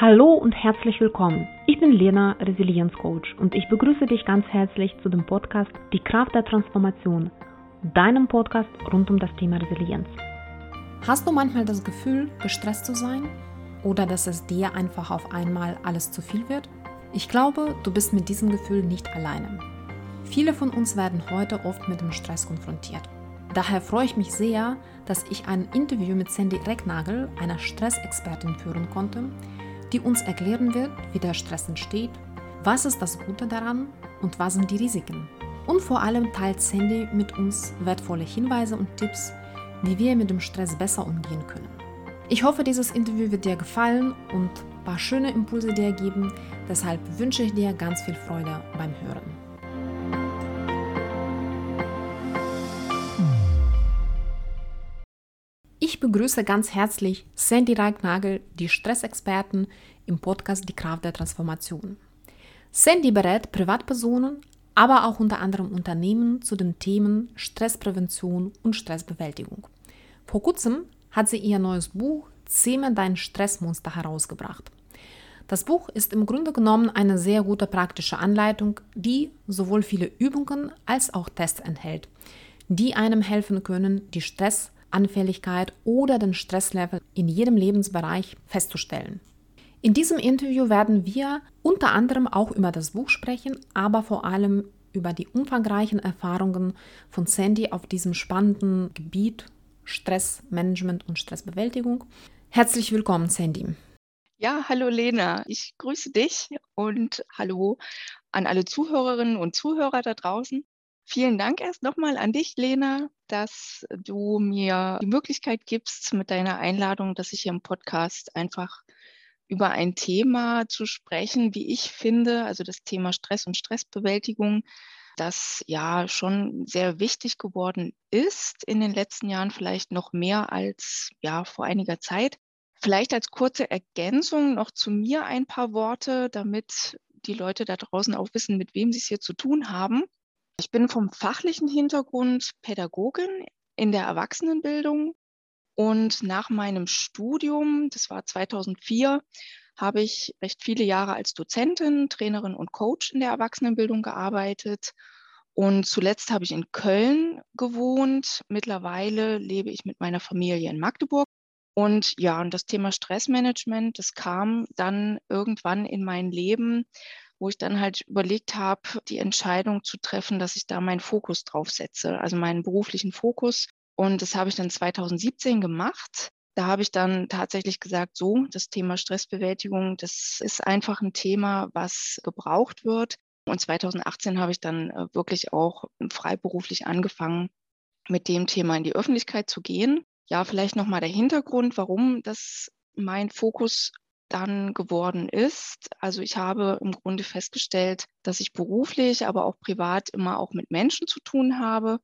Hallo und herzlich willkommen. Ich bin Lena, Resilienzcoach und ich begrüße dich ganz herzlich zu dem Podcast Die Kraft der Transformation, deinem Podcast rund um das Thema Resilienz. Hast du manchmal das Gefühl, gestresst zu sein oder dass es dir einfach auf einmal alles zu viel wird? Ich glaube, du bist mit diesem Gefühl nicht alleine. Viele von uns werden heute oft mit dem Stress konfrontiert. Daher freue ich mich sehr, dass ich ein Interview mit Sandy Recknagel, einer Stressexpertin, führen konnte, die uns erklären wird, wie der Stress entsteht, was ist das Gute daran und was sind die Risiken. Und vor allem teilt Sandy mit uns wertvolle Hinweise und Tipps, wie wir mit dem Stress besser umgehen können. Ich hoffe, dieses Interview wird dir gefallen und ein paar schöne Impulse dir geben. Deshalb wünsche ich dir ganz viel Freude beim Hören. Ich begrüße ganz herzlich Sandy Reignagel, die Stressexperten im Podcast Die Kraft der Transformation. Sandy berät Privatpersonen, aber auch unter anderem Unternehmen zu den Themen Stressprävention und Stressbewältigung. Vor kurzem hat sie ihr neues Buch Zähme dein Stressmonster herausgebracht. Das Buch ist im Grunde genommen eine sehr gute praktische Anleitung, die sowohl viele Übungen als auch Tests enthält, die einem helfen können, die Stress- Anfälligkeit oder den Stresslevel in jedem Lebensbereich festzustellen. In diesem Interview werden wir unter anderem auch über das Buch sprechen, aber vor allem über die umfangreichen Erfahrungen von Sandy auf diesem spannenden Gebiet Stressmanagement und Stressbewältigung. Herzlich willkommen, Sandy. Ja, hallo Lena, ich grüße dich und hallo an alle Zuhörerinnen und Zuhörer da draußen. Vielen Dank erst nochmal an dich, Lena, dass du mir die Möglichkeit gibst mit deiner Einladung, dass ich hier im Podcast einfach über ein Thema zu sprechen, wie ich finde, also das Thema Stress und Stressbewältigung, das ja schon sehr wichtig geworden ist in den letzten Jahren, vielleicht noch mehr als ja vor einiger Zeit. Vielleicht als kurze Ergänzung noch zu mir ein paar Worte, damit die Leute da draußen auch wissen, mit wem sie es hier zu tun haben. Ich bin vom fachlichen Hintergrund Pädagogin in der Erwachsenenbildung und nach meinem Studium, das war 2004, habe ich recht viele Jahre als Dozentin, Trainerin und Coach in der Erwachsenenbildung gearbeitet. Und zuletzt habe ich in Köln gewohnt. Mittlerweile lebe ich mit meiner Familie in Magdeburg. Und ja, und das Thema Stressmanagement, das kam dann irgendwann in mein Leben wo ich dann halt überlegt habe, die Entscheidung zu treffen, dass ich da meinen Fokus drauf setze, also meinen beruflichen Fokus. Und das habe ich dann 2017 gemacht. Da habe ich dann tatsächlich gesagt, so, das Thema Stressbewältigung, das ist einfach ein Thema, was gebraucht wird. Und 2018 habe ich dann äh, wirklich auch freiberuflich angefangen, mit dem Thema in die Öffentlichkeit zu gehen. Ja, vielleicht nochmal der Hintergrund, warum das mein Fokus dann geworden ist. Also ich habe im Grunde festgestellt, dass ich beruflich, aber auch privat immer auch mit Menschen zu tun habe,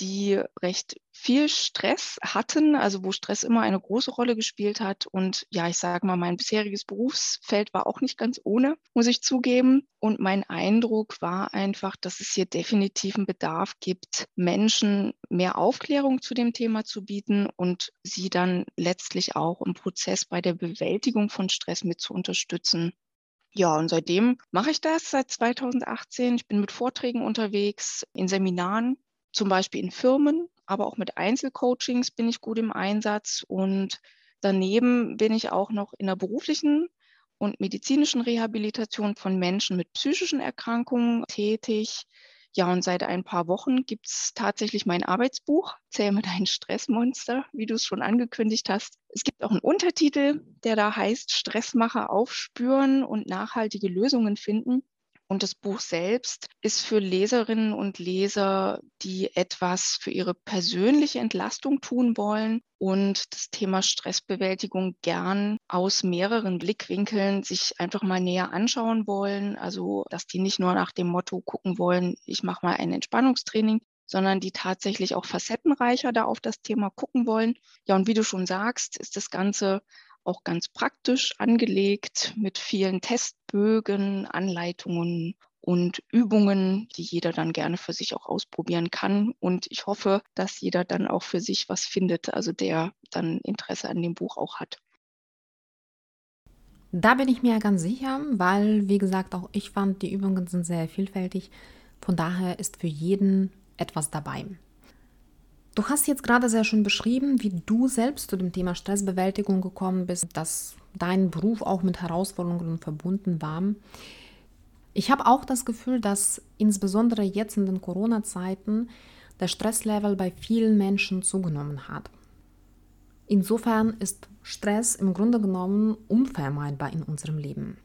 die recht viel Stress hatten, also wo Stress immer eine große Rolle gespielt hat. Und ja, ich sage mal, mein bisheriges Berufsfeld war auch nicht ganz ohne, muss ich zugeben. Und mein Eindruck war einfach, dass es hier definitiv einen Bedarf gibt, Menschen mehr Aufklärung zu dem Thema zu bieten und sie dann letztlich auch im Prozess bei der Bewältigung von Stress mit zu unterstützen. Ja, und seitdem mache ich das seit 2018. Ich bin mit Vorträgen unterwegs, in Seminaren zum Beispiel in Firmen, aber auch mit Einzelcoachings bin ich gut im Einsatz. Und daneben bin ich auch noch in der beruflichen und medizinischen Rehabilitation von Menschen mit psychischen Erkrankungen tätig. Ja, und seit ein paar Wochen gibt es tatsächlich mein Arbeitsbuch, Zähme dein Stressmonster, wie du es schon angekündigt hast. Es gibt auch einen Untertitel, der da heißt Stressmacher aufspüren und nachhaltige Lösungen finden. Und das Buch selbst ist für Leserinnen und Leser, die etwas für ihre persönliche Entlastung tun wollen und das Thema Stressbewältigung gern aus mehreren Blickwinkeln sich einfach mal näher anschauen wollen. Also, dass die nicht nur nach dem Motto gucken wollen, ich mache mal ein Entspannungstraining, sondern die tatsächlich auch facettenreicher da auf das Thema gucken wollen. Ja, und wie du schon sagst, ist das Ganze auch ganz praktisch angelegt mit vielen Testbögen, Anleitungen und Übungen, die jeder dann gerne für sich auch ausprobieren kann. Und ich hoffe, dass jeder dann auch für sich was findet, also der dann Interesse an dem Buch auch hat. Da bin ich mir ganz sicher, weil, wie gesagt, auch ich fand, die Übungen sind sehr vielfältig. Von daher ist für jeden etwas dabei. Du hast jetzt gerade sehr schön beschrieben, wie du selbst zu dem Thema Stressbewältigung gekommen bist, dass dein Beruf auch mit Herausforderungen verbunden war. Ich habe auch das Gefühl, dass insbesondere jetzt in den Corona-Zeiten der Stresslevel bei vielen Menschen zugenommen hat. Insofern ist Stress im Grunde genommen unvermeidbar in unserem Leben.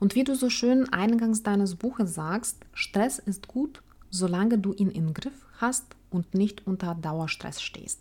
Und wie du so schön eingangs deines Buches sagst, Stress ist gut, solange du ihn im Griff hast und nicht unter Dauerstress stehst.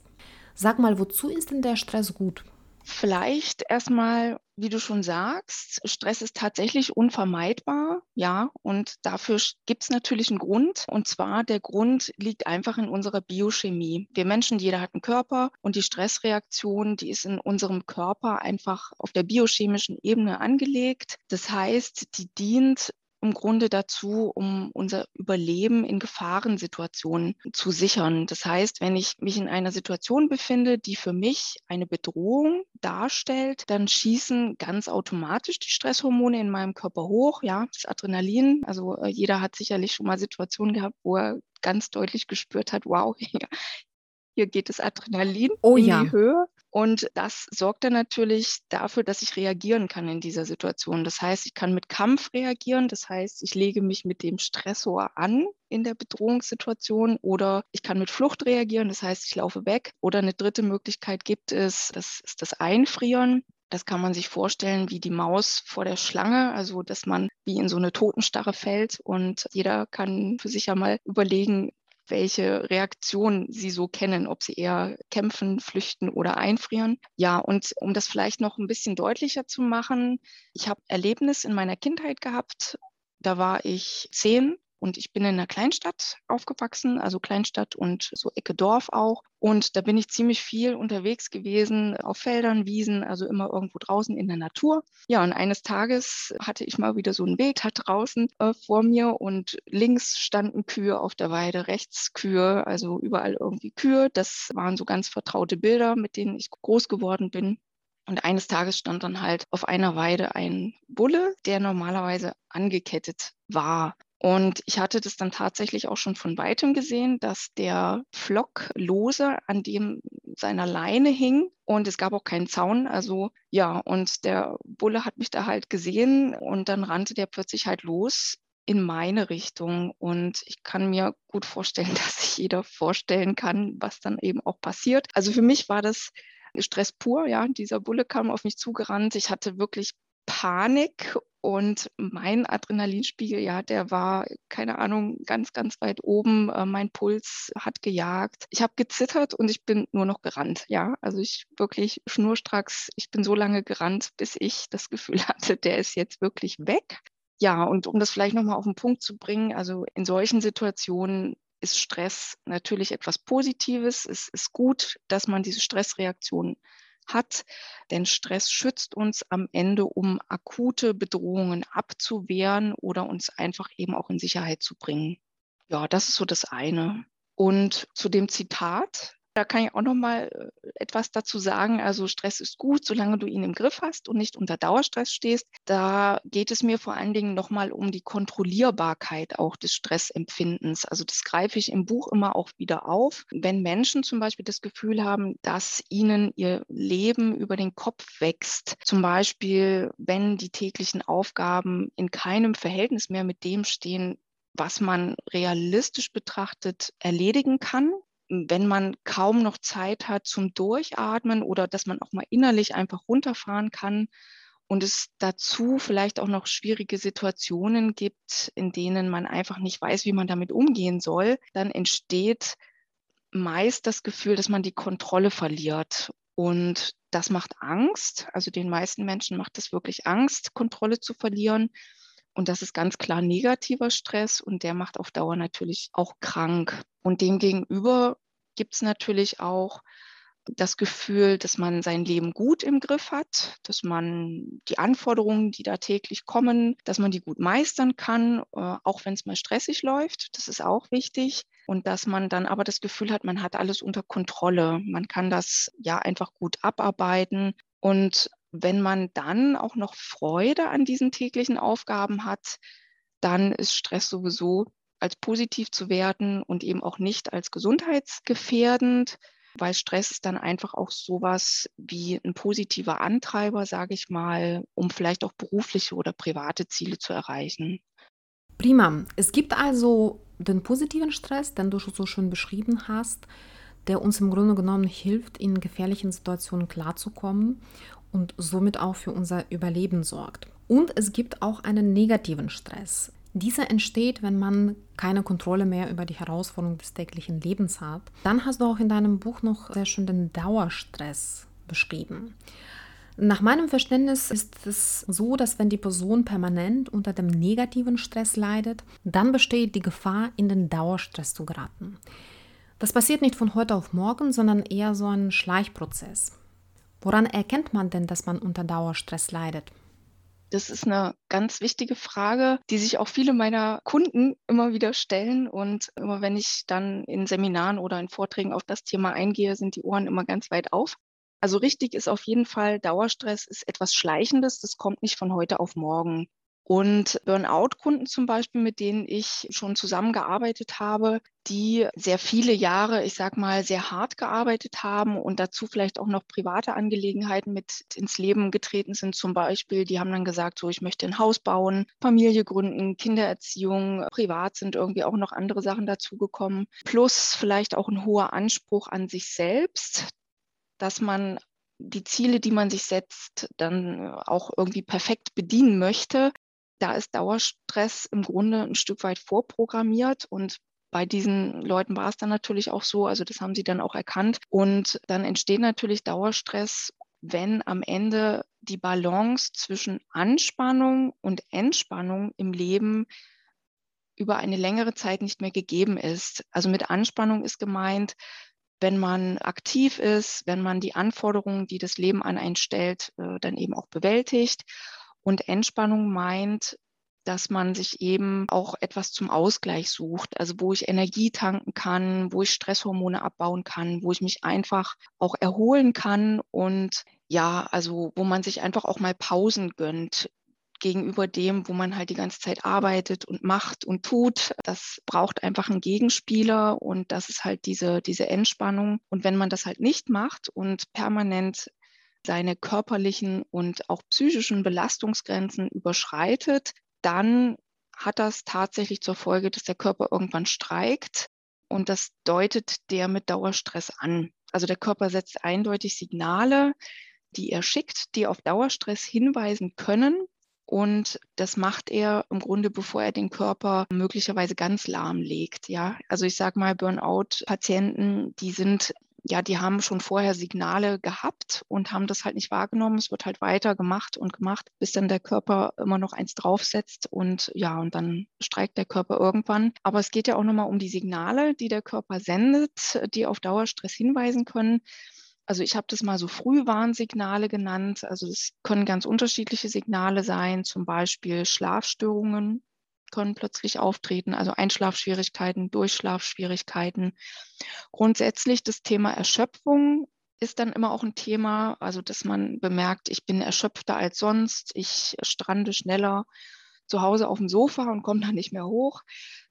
Sag mal, wozu ist denn der Stress gut? Vielleicht erstmal, wie du schon sagst, Stress ist tatsächlich unvermeidbar, ja, und dafür gibt es natürlich einen Grund. Und zwar der Grund liegt einfach in unserer Biochemie. Wir Menschen, jeder hat einen Körper und die Stressreaktion, die ist in unserem Körper einfach auf der biochemischen Ebene angelegt. Das heißt, die dient im Grunde dazu, um unser Überleben in Gefahrensituationen zu sichern. Das heißt, wenn ich mich in einer Situation befinde, die für mich eine Bedrohung darstellt, dann schießen ganz automatisch die Stresshormone in meinem Körper hoch, ja, das Adrenalin. Also äh, jeder hat sicherlich schon mal Situationen gehabt, wo er ganz deutlich gespürt hat, wow, hier geht das Adrenalin oh, in ja. die Höhe. Und das sorgt dann natürlich dafür, dass ich reagieren kann in dieser Situation. Das heißt, ich kann mit Kampf reagieren. Das heißt, ich lege mich mit dem Stressor an in der Bedrohungssituation oder ich kann mit Flucht reagieren. Das heißt, ich laufe weg. Oder eine dritte Möglichkeit gibt es, das ist das Einfrieren. Das kann man sich vorstellen wie die Maus vor der Schlange, also dass man wie in so eine Totenstarre fällt und jeder kann für sich ja mal überlegen, welche Reaktion sie so kennen, ob sie eher kämpfen, flüchten oder einfrieren. Ja, und um das vielleicht noch ein bisschen deutlicher zu machen, ich habe Erlebnis in meiner Kindheit gehabt. Da war ich zehn und ich bin in einer Kleinstadt aufgewachsen, also Kleinstadt und so Ecke Dorf auch. Und da bin ich ziemlich viel unterwegs gewesen, auf Feldern, Wiesen, also immer irgendwo draußen in der Natur. Ja, und eines Tages hatte ich mal wieder so einen Weg da draußen äh, vor mir und links standen Kühe auf der Weide, rechts Kühe, also überall irgendwie Kühe. Das waren so ganz vertraute Bilder, mit denen ich groß geworden bin. Und eines Tages stand dann halt auf einer Weide ein Bulle, der normalerweise angekettet war. Und ich hatte das dann tatsächlich auch schon von weitem gesehen, dass der Pflock lose an dem seiner Leine hing und es gab auch keinen Zaun. Also ja, und der Bulle hat mich da halt gesehen und dann rannte der plötzlich halt los in meine Richtung. Und ich kann mir gut vorstellen, dass sich jeder vorstellen kann, was dann eben auch passiert. Also für mich war das Stress pur, ja. Dieser Bulle kam auf mich zugerannt. Ich hatte wirklich Panik und mein Adrenalinspiegel, ja, der war, keine Ahnung, ganz, ganz weit oben. Äh, mein Puls hat gejagt. Ich habe gezittert und ich bin nur noch gerannt, ja. Also ich wirklich schnurstracks, ich bin so lange gerannt, bis ich das Gefühl hatte, der ist jetzt wirklich weg. Ja, und um das vielleicht nochmal auf den Punkt zu bringen, also in solchen Situationen ist Stress natürlich etwas Positives. Es ist gut, dass man diese Stressreaktion hat. Denn Stress schützt uns am Ende, um akute Bedrohungen abzuwehren oder uns einfach eben auch in Sicherheit zu bringen. Ja, das ist so das eine. Und zu dem Zitat, da kann ich auch noch mal äh, etwas dazu sagen. Also Stress ist gut, solange du ihn im Griff hast und nicht unter Dauerstress stehst. Da geht es mir vor allen Dingen noch mal um die Kontrollierbarkeit auch des Stressempfindens. Also das greife ich im Buch immer auch wieder auf. Wenn Menschen zum Beispiel das Gefühl haben, dass ihnen ihr Leben über den Kopf wächst, zum Beispiel wenn die täglichen Aufgaben in keinem Verhältnis mehr mit dem stehen, was man realistisch betrachtet erledigen kann, wenn man kaum noch Zeit hat zum Durchatmen oder dass man auch mal innerlich einfach runterfahren kann und es dazu vielleicht auch noch schwierige Situationen gibt, in denen man einfach nicht weiß, wie man damit umgehen soll, dann entsteht meist das Gefühl, dass man die Kontrolle verliert. Und das macht Angst. Also den meisten Menschen macht es wirklich Angst, Kontrolle zu verlieren. Und das ist ganz klar negativer Stress und der macht auf Dauer natürlich auch krank. Und demgegenüber gibt es natürlich auch das Gefühl, dass man sein Leben gut im Griff hat, dass man die Anforderungen, die da täglich kommen, dass man die gut meistern kann, äh, auch wenn es mal stressig läuft. Das ist auch wichtig. Und dass man dann aber das Gefühl hat, man hat alles unter Kontrolle. Man kann das ja einfach gut abarbeiten. Und wenn man dann auch noch Freude an diesen täglichen Aufgaben hat, dann ist Stress sowieso als positiv zu werten und eben auch nicht als gesundheitsgefährdend, weil Stress ist dann einfach auch sowas wie ein positiver Antreiber, sage ich mal, um vielleicht auch berufliche oder private Ziele zu erreichen. Prima. Es gibt also den positiven Stress, den du so schön beschrieben hast, der uns im Grunde genommen hilft, in gefährlichen Situationen klarzukommen und somit auch für unser Überleben sorgt. Und es gibt auch einen negativen Stress. Dieser entsteht, wenn man keine Kontrolle mehr über die Herausforderungen des täglichen Lebens hat. Dann hast du auch in deinem Buch noch sehr schön den Dauerstress beschrieben. Nach meinem Verständnis ist es so, dass wenn die Person permanent unter dem negativen Stress leidet, dann besteht die Gefahr, in den Dauerstress zu geraten. Das passiert nicht von heute auf morgen, sondern eher so ein Schleichprozess. Woran erkennt man denn, dass man unter Dauerstress leidet? Das ist eine ganz wichtige Frage, die sich auch viele meiner Kunden immer wieder stellen. Und immer wenn ich dann in Seminaren oder in Vorträgen auf das Thema eingehe, sind die Ohren immer ganz weit auf. Also richtig ist auf jeden Fall, Dauerstress ist etwas Schleichendes. Das kommt nicht von heute auf morgen. Und Burnout-Kunden zum Beispiel, mit denen ich schon zusammengearbeitet habe, die sehr viele Jahre, ich sag mal, sehr hart gearbeitet haben und dazu vielleicht auch noch private Angelegenheiten mit ins Leben getreten sind. Zum Beispiel, die haben dann gesagt, so, ich möchte ein Haus bauen, Familie gründen, Kindererziehung, privat sind irgendwie auch noch andere Sachen dazugekommen. Plus vielleicht auch ein hoher Anspruch an sich selbst, dass man die Ziele, die man sich setzt, dann auch irgendwie perfekt bedienen möchte da ist Dauerstress im Grunde ein Stück weit vorprogrammiert und bei diesen Leuten war es dann natürlich auch so, also das haben sie dann auch erkannt. Und dann entsteht natürlich Dauerstress, wenn am Ende die Balance zwischen Anspannung und Entspannung im Leben über eine längere Zeit nicht mehr gegeben ist. Also mit Anspannung ist gemeint, wenn man aktiv ist, wenn man die Anforderungen, die das Leben an einen stellt, äh, dann eben auch bewältigt und Entspannung meint, dass man sich eben auch etwas zum Ausgleich sucht, also wo ich Energie tanken kann, wo ich Stresshormone abbauen kann, wo ich mich einfach auch erholen kann und ja, also wo man sich einfach auch mal Pausen gönnt gegenüber dem, wo man halt die ganze Zeit arbeitet und macht und tut. Das braucht einfach einen Gegenspieler und das ist halt diese, diese Entspannung. Und wenn man das halt nicht macht und permanent seine körperlichen und auch psychischen Belastungsgrenzen überschreitet, dann hat das tatsächlich zur Folge, dass der Körper irgendwann streikt und das deutet der mit Dauerstress an. Also der Körper setzt eindeutig Signale, die er schickt, die auf Dauerstress hinweisen können. Und das macht er im Grunde, bevor er den Körper möglicherweise ganz lahmlegt. Ja, also ich sage mal, Burnout-Patienten, die sind ja, die haben schon vorher Signale gehabt und haben das halt nicht wahrgenommen. Es wird halt weiter gemacht und gemacht, bis dann der Körper immer noch eins draufsetzt und ja, und dann streikt der Körper irgendwann. Aber es geht ja auch nochmal um die Signale, die der Körper sendet, die auf Dauerstress hinweisen können. Also ich habe das mal so Frühwarnsignale genannt. Also es können ganz unterschiedliche Signale sein, zum Beispiel Schlafstörungen, können plötzlich auftreten, also Einschlafschwierigkeiten, Durchschlafschwierigkeiten. Grundsätzlich das Thema Erschöpfung ist dann immer auch ein Thema, also dass man bemerkt, ich bin erschöpfter als sonst, ich strande schneller zu Hause auf dem Sofa und komme dann nicht mehr hoch.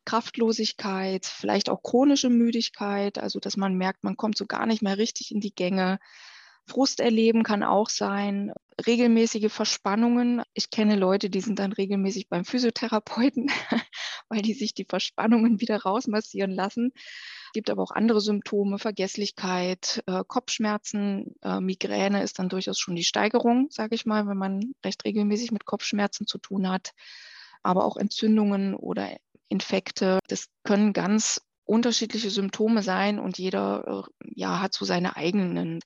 Kraftlosigkeit, vielleicht auch chronische Müdigkeit, also dass man merkt, man kommt so gar nicht mehr richtig in die Gänge. Frust erleben kann auch sein, regelmäßige Verspannungen. Ich kenne Leute, die sind dann regelmäßig beim Physiotherapeuten, weil die sich die Verspannungen wieder rausmassieren lassen. Es gibt aber auch andere Symptome, Vergesslichkeit, äh, Kopfschmerzen, äh, Migräne ist dann durchaus schon die Steigerung, sage ich mal, wenn man recht regelmäßig mit Kopfschmerzen zu tun hat. Aber auch Entzündungen oder Infekte, das können ganz unterschiedliche Symptome sein und jeder äh, ja, hat so seine eigenen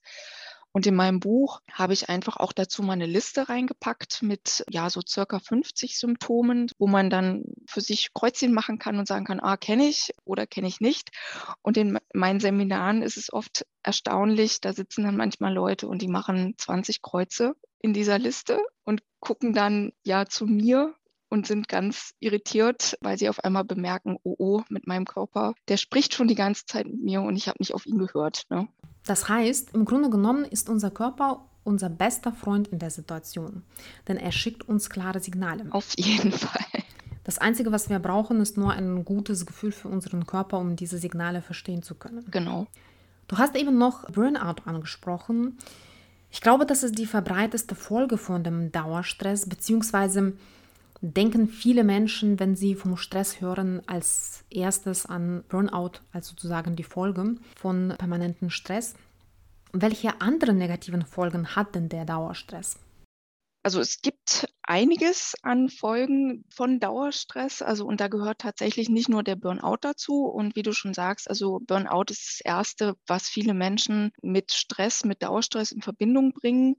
und in meinem Buch habe ich einfach auch dazu mal eine Liste reingepackt mit ja so circa 50 Symptomen, wo man dann für sich Kreuzchen machen kann und sagen kann, ah, kenne ich oder kenne ich nicht. Und in meinen Seminaren ist es oft erstaunlich, da sitzen dann manchmal Leute und die machen 20 Kreuze in dieser Liste und gucken dann ja zu mir und sind ganz irritiert, weil sie auf einmal bemerken, oh oh, mit meinem Körper, der spricht schon die ganze Zeit mit mir und ich habe nicht auf ihn gehört. Ne? Das heißt, im Grunde genommen ist unser Körper unser bester Freund in der Situation, denn er schickt uns klare Signale. Auf jeden Fall. Das Einzige, was wir brauchen, ist nur ein gutes Gefühl für unseren Körper, um diese Signale verstehen zu können. Genau. Du hast eben noch Burnout angesprochen. Ich glaube, das ist die verbreiteste Folge von dem Dauerstress, beziehungsweise denken viele Menschen, wenn sie vom Stress hören, als erstes an Burnout, als sozusagen die Folge von permanentem Stress. Welche anderen negativen Folgen hat denn der Dauerstress? Also es gibt einiges an Folgen von Dauerstress. Also und da gehört tatsächlich nicht nur der Burnout dazu. Und wie du schon sagst, also Burnout ist das Erste, was viele Menschen mit Stress, mit Dauerstress in Verbindung bringen.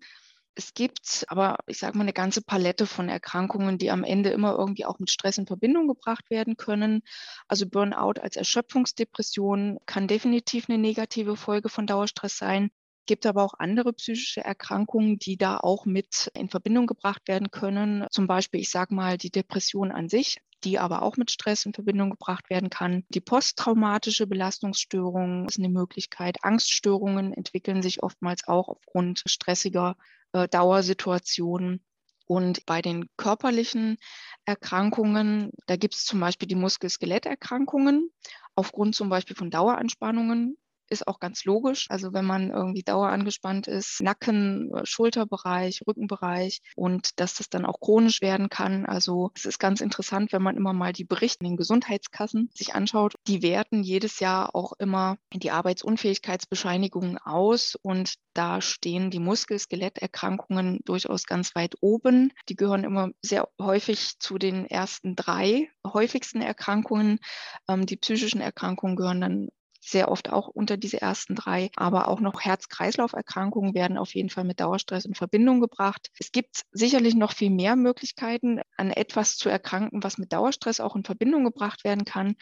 Es gibt aber, ich sage mal, eine ganze Palette von Erkrankungen, die am Ende immer irgendwie auch mit Stress in Verbindung gebracht werden können. Also Burnout als Erschöpfungsdepression kann definitiv eine negative Folge von Dauerstress sein. Es gibt aber auch andere psychische Erkrankungen, die da auch mit in Verbindung gebracht werden können. Zum Beispiel, ich sage mal, die Depression an sich, die aber auch mit Stress in Verbindung gebracht werden kann. Die posttraumatische Belastungsstörung ist eine Möglichkeit. Angststörungen entwickeln sich oftmals auch aufgrund stressiger äh, Dauersituationen. Und bei den körperlichen Erkrankungen, da gibt es zum Beispiel die Muskel-Skeletterkrankungen aufgrund zum Beispiel von Daueranspannungen ist auch ganz logisch. Also wenn man irgendwie dauerangespannt ist, Nacken, äh, Schulterbereich, Rückenbereich und dass das dann auch chronisch werden kann. Also es ist ganz interessant, wenn man immer mal die Berichte in den Gesundheitskassen sich anschaut. Die werten jedes Jahr auch immer die Arbeitsunfähigkeitsbescheinigungen aus und da stehen die Muskel-Skeletterkrankungen durchaus ganz weit oben. Die gehören immer sehr häufig zu den ersten drei häufigsten Erkrankungen. Ähm, die psychischen Erkrankungen gehören dann sehr oft auch unter diese ersten drei. Aber auch noch Herz-Kreislauf-Erkrankungen werden auf jeden Fall mit Dauerstress in Verbindung gebracht. Es gibt sicherlich noch viel mehr Möglichkeiten, an etwas zu erkranken, was mit Dauerstress auch in Verbindung gebracht werden kann.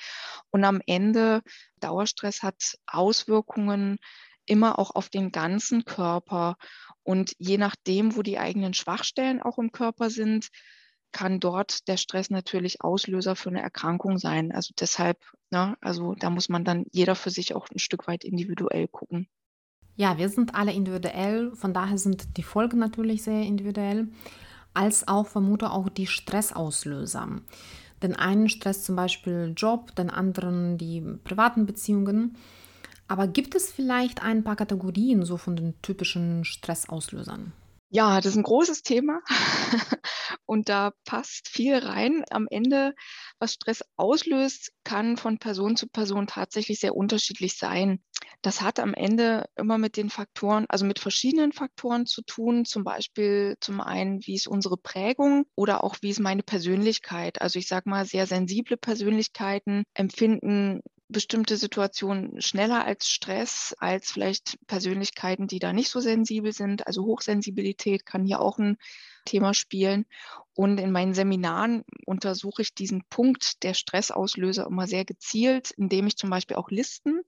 Und am Ende, Dauerstress hat Auswirkungen immer auch auf den ganzen Körper. Und je nachdem, wo die eigenen Schwachstellen auch im Körper sind, kann dort der Stress natürlich Auslöser für eine Erkrankung sein. Also deshalb, ne, also da muss man dann jeder für sich auch ein Stück weit individuell gucken. Ja, wir sind alle individuell, von daher sind die Folgen natürlich sehr individuell, als auch vermute auch die Stressauslöser. Den einen Stress zum Beispiel Job, den anderen die privaten Beziehungen. Aber gibt es vielleicht ein paar Kategorien so von den typischen Stressauslösern? Ja, das ist ein großes Thema und da passt viel rein. Am Ende, was Stress auslöst, kann von Person zu Person tatsächlich sehr unterschiedlich sein. Das hat am Ende immer mit den Faktoren, also mit verschiedenen Faktoren zu tun. Zum Beispiel zum einen, wie ist unsere Prägung oder auch wie ist meine Persönlichkeit. Also ich sage mal, sehr sensible Persönlichkeiten empfinden bestimmte Situationen schneller als Stress, als vielleicht Persönlichkeiten, die da nicht so sensibel sind. Also Hochsensibilität kann hier auch ein Thema spielen. Und in meinen Seminaren untersuche ich diesen Punkt der Stressauslöser immer sehr gezielt, indem ich zum Beispiel auch Listen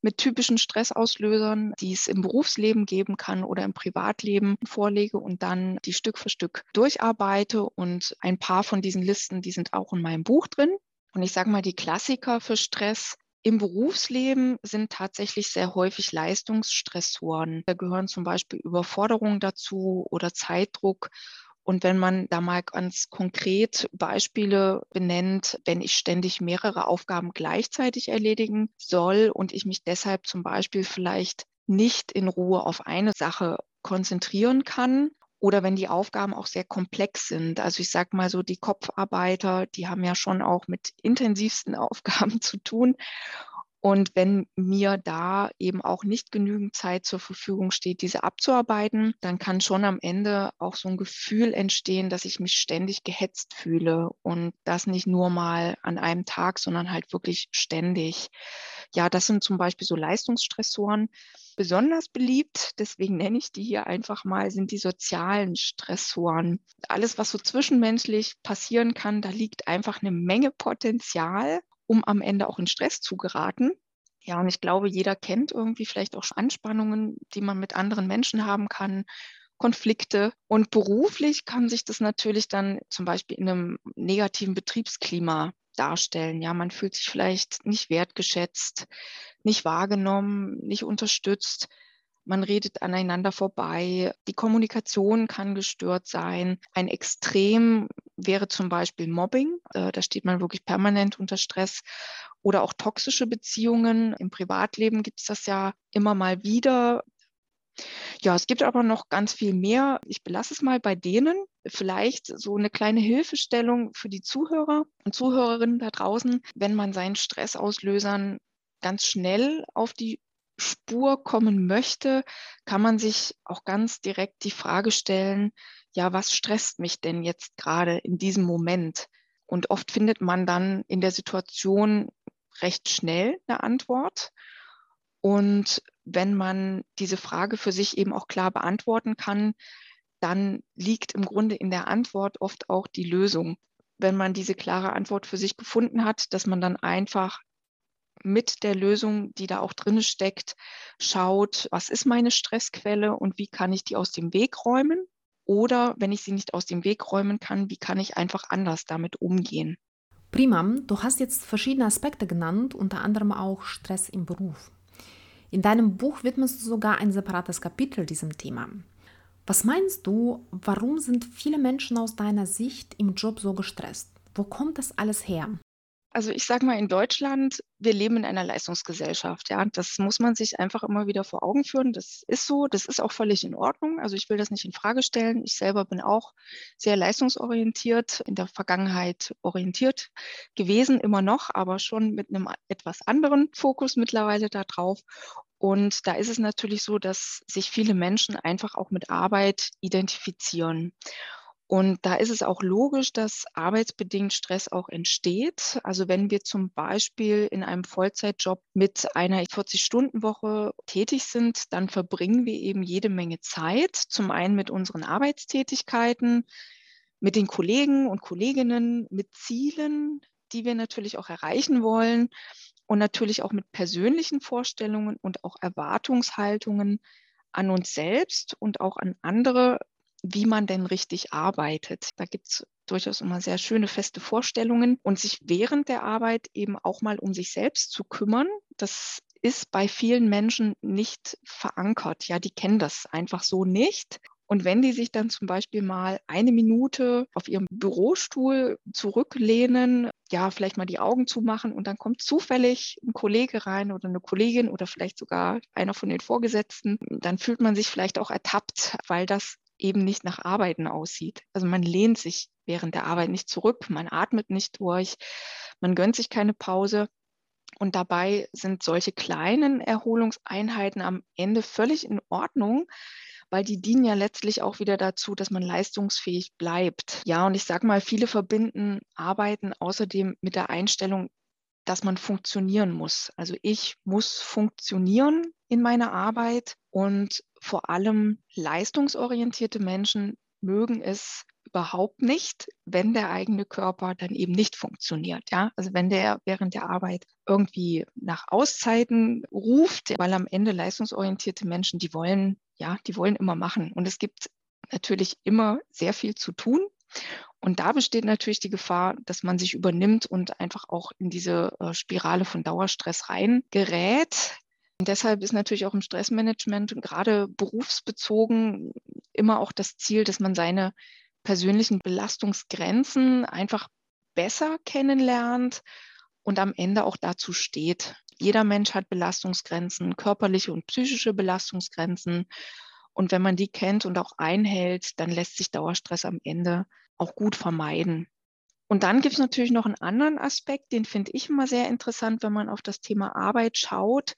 mit typischen Stressauslösern, die es im Berufsleben geben kann oder im Privatleben vorlege und dann die Stück für Stück durcharbeite. Und ein paar von diesen Listen, die sind auch in meinem Buch drin. Und ich sage mal, die Klassiker für Stress im Berufsleben sind tatsächlich sehr häufig Leistungsstressoren. Da gehören zum Beispiel Überforderung dazu oder Zeitdruck. Und wenn man da mal ganz konkret Beispiele benennt, wenn ich ständig mehrere Aufgaben gleichzeitig erledigen soll und ich mich deshalb zum Beispiel vielleicht nicht in Ruhe auf eine Sache konzentrieren kann oder wenn die Aufgaben auch sehr komplex sind. Also ich sage mal so, die Kopfarbeiter, die haben ja schon auch mit intensivsten Aufgaben zu tun. Und wenn mir da eben auch nicht genügend Zeit zur Verfügung steht, diese abzuarbeiten, dann kann schon am Ende auch so ein Gefühl entstehen, dass ich mich ständig gehetzt fühle und das nicht nur mal an einem Tag, sondern halt wirklich ständig. Ja, das sind zum Beispiel so Leistungsstressoren. Besonders beliebt, deswegen nenne ich die hier einfach mal, sind die sozialen Stressoren. Alles, was so zwischenmenschlich passieren kann, da liegt einfach eine Menge Potenzial, um am Ende auch in Stress zu geraten. Ja, und ich glaube, jeder kennt irgendwie vielleicht auch Anspannungen, die man mit anderen Menschen haben kann, Konflikte. Und beruflich kann sich das natürlich dann zum Beispiel in einem negativen Betriebsklima darstellen. Ja, man fühlt sich vielleicht nicht wertgeschätzt, nicht wahrgenommen, nicht unterstützt. Man redet aneinander vorbei, die Kommunikation kann gestört sein. Ein Extrem wäre zum Beispiel Mobbing, äh, da steht man wirklich permanent unter Stress oder auch toxische Beziehungen. Im Privatleben gibt es das ja immer mal wieder. Ja, es gibt aber noch ganz viel mehr. Ich belasse es mal bei denen. Vielleicht so eine kleine Hilfestellung für die Zuhörer und Zuhörerinnen da draußen, wenn man seinen Stressauslösern ganz schnell auf die Spur kommen möchte, kann man sich auch ganz direkt die Frage stellen, ja, was stresst mich denn jetzt gerade in diesem Moment? Und oft findet man dann in der Situation recht schnell eine Antwort. Und wenn man diese Frage für sich eben auch klar beantworten kann, dann liegt im Grunde in der Antwort oft auch die Lösung. Wenn man diese klare Antwort für sich gefunden hat, dass man dann einfach mit der Lösung, die da auch drin steckt, schaut, was ist meine Stressquelle und wie kann ich die aus dem Weg räumen? Oder wenn ich sie nicht aus dem Weg räumen kann, wie kann ich einfach anders damit umgehen? Prima, du hast jetzt verschiedene Aspekte genannt, unter anderem auch Stress im Beruf. In deinem Buch widmest du sogar ein separates Kapitel diesem Thema. Was meinst du, warum sind viele Menschen aus deiner Sicht im Job so gestresst? Wo kommt das alles her? Also ich sage mal, in Deutschland, wir leben in einer Leistungsgesellschaft. Ja, das muss man sich einfach immer wieder vor Augen führen. Das ist so, das ist auch völlig in Ordnung. Also ich will das nicht in Frage stellen. Ich selber bin auch sehr leistungsorientiert, in der Vergangenheit orientiert gewesen, immer noch, aber schon mit einem etwas anderen Fokus mittlerweile darauf. Und da ist es natürlich so, dass sich viele Menschen einfach auch mit Arbeit identifizieren. Und da ist es auch logisch, dass arbeitsbedingt Stress auch entsteht. Also wenn wir zum Beispiel in einem Vollzeitjob mit einer 40-Stunden-Woche tätig sind, dann verbringen wir eben jede Menge Zeit. Zum einen mit unseren Arbeitstätigkeiten, mit den Kollegen und Kolleginnen, mit Zielen, die wir natürlich auch erreichen wollen und natürlich auch mit persönlichen Vorstellungen und auch Erwartungshaltungen an uns selbst und auch an andere wie man denn richtig arbeitet. Da gibt es durchaus immer sehr schöne feste Vorstellungen und sich während der Arbeit eben auch mal um sich selbst zu kümmern. Das ist bei vielen Menschen nicht verankert. Ja, die kennen das einfach so nicht. Und wenn die sich dann zum Beispiel mal eine Minute auf ihrem Bürostuhl zurücklehnen, ja, vielleicht mal die Augen zumachen und dann kommt zufällig ein Kollege rein oder eine Kollegin oder vielleicht sogar einer von den Vorgesetzten, dann fühlt man sich vielleicht auch ertappt, weil das eben nicht nach Arbeiten aussieht. Also man lehnt sich während der Arbeit nicht zurück, man atmet nicht durch, man gönnt sich keine Pause. Und dabei sind solche kleinen Erholungseinheiten am Ende völlig in Ordnung, weil die dienen ja letztlich auch wieder dazu, dass man leistungsfähig bleibt. Ja, und ich sage mal, viele verbinden Arbeiten außerdem mit der Einstellung, dass man funktionieren muss. Also ich muss funktionieren in meiner Arbeit und vor allem leistungsorientierte Menschen mögen es überhaupt nicht, wenn der eigene Körper dann eben nicht funktioniert. Ja, also wenn der während der Arbeit irgendwie nach Auszeiten ruft, weil am Ende leistungsorientierte Menschen, die wollen, ja, die wollen immer machen. Und es gibt natürlich immer sehr viel zu tun. Und da besteht natürlich die Gefahr, dass man sich übernimmt und einfach auch in diese äh, Spirale von Dauerstress reingerät. Und deshalb ist natürlich auch im Stressmanagement und gerade berufsbezogen immer auch das Ziel, dass man seine persönlichen Belastungsgrenzen einfach besser kennenlernt und am Ende auch dazu steht. Jeder Mensch hat Belastungsgrenzen, körperliche und psychische Belastungsgrenzen. Und wenn man die kennt und auch einhält, dann lässt sich Dauerstress am Ende auch gut vermeiden. Und dann gibt es natürlich noch einen anderen Aspekt, den finde ich immer sehr interessant, wenn man auf das Thema Arbeit schaut.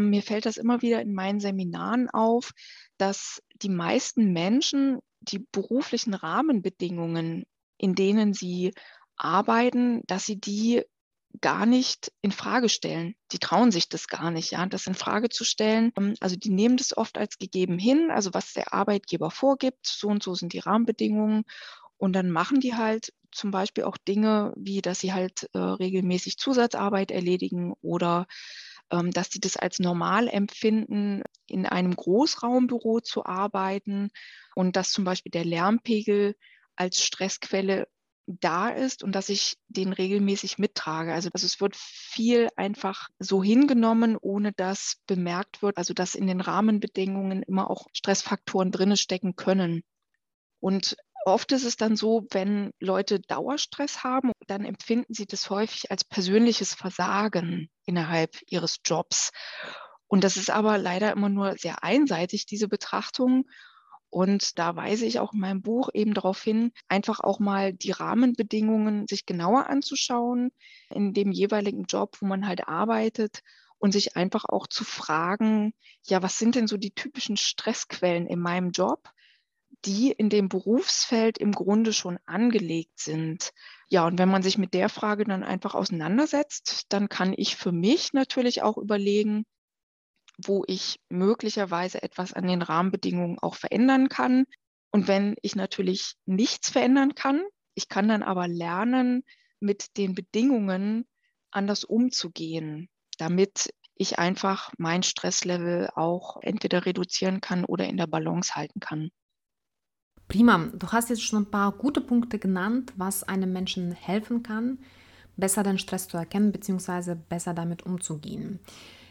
Mir fällt das immer wieder in meinen Seminaren auf, dass die meisten Menschen die beruflichen Rahmenbedingungen, in denen sie arbeiten, dass sie die gar nicht in Frage stellen. Die trauen sich das gar nicht, ja, das in Frage zu stellen. Also die nehmen das oft als gegeben hin, also was der Arbeitgeber vorgibt, so und so sind die Rahmenbedingungen. Und dann machen die halt zum Beispiel auch Dinge, wie dass sie halt äh, regelmäßig Zusatzarbeit erledigen oder ähm, dass sie das als normal empfinden, in einem Großraumbüro zu arbeiten und dass zum Beispiel der Lärmpegel als Stressquelle da ist und dass ich den regelmäßig mittrage. Also, also es wird viel einfach so hingenommen, ohne dass bemerkt wird, also dass in den Rahmenbedingungen immer auch Stressfaktoren drinne stecken können. Und oft ist es dann so, wenn Leute Dauerstress haben, dann empfinden sie das häufig als persönliches Versagen innerhalb ihres Jobs. Und das ist aber leider immer nur sehr einseitig, diese Betrachtung. Und da weise ich auch in meinem Buch eben darauf hin, einfach auch mal die Rahmenbedingungen sich genauer anzuschauen in dem jeweiligen Job, wo man halt arbeitet und sich einfach auch zu fragen, ja, was sind denn so die typischen Stressquellen in meinem Job, die in dem Berufsfeld im Grunde schon angelegt sind. Ja, und wenn man sich mit der Frage dann einfach auseinandersetzt, dann kann ich für mich natürlich auch überlegen, wo ich möglicherweise etwas an den Rahmenbedingungen auch verändern kann. Und wenn ich natürlich nichts verändern kann, ich kann dann aber lernen, mit den Bedingungen anders umzugehen, damit ich einfach mein Stresslevel auch entweder reduzieren kann oder in der Balance halten kann. Prima, du hast jetzt schon ein paar gute Punkte genannt, was einem Menschen helfen kann, besser den Stress zu erkennen bzw. besser damit umzugehen.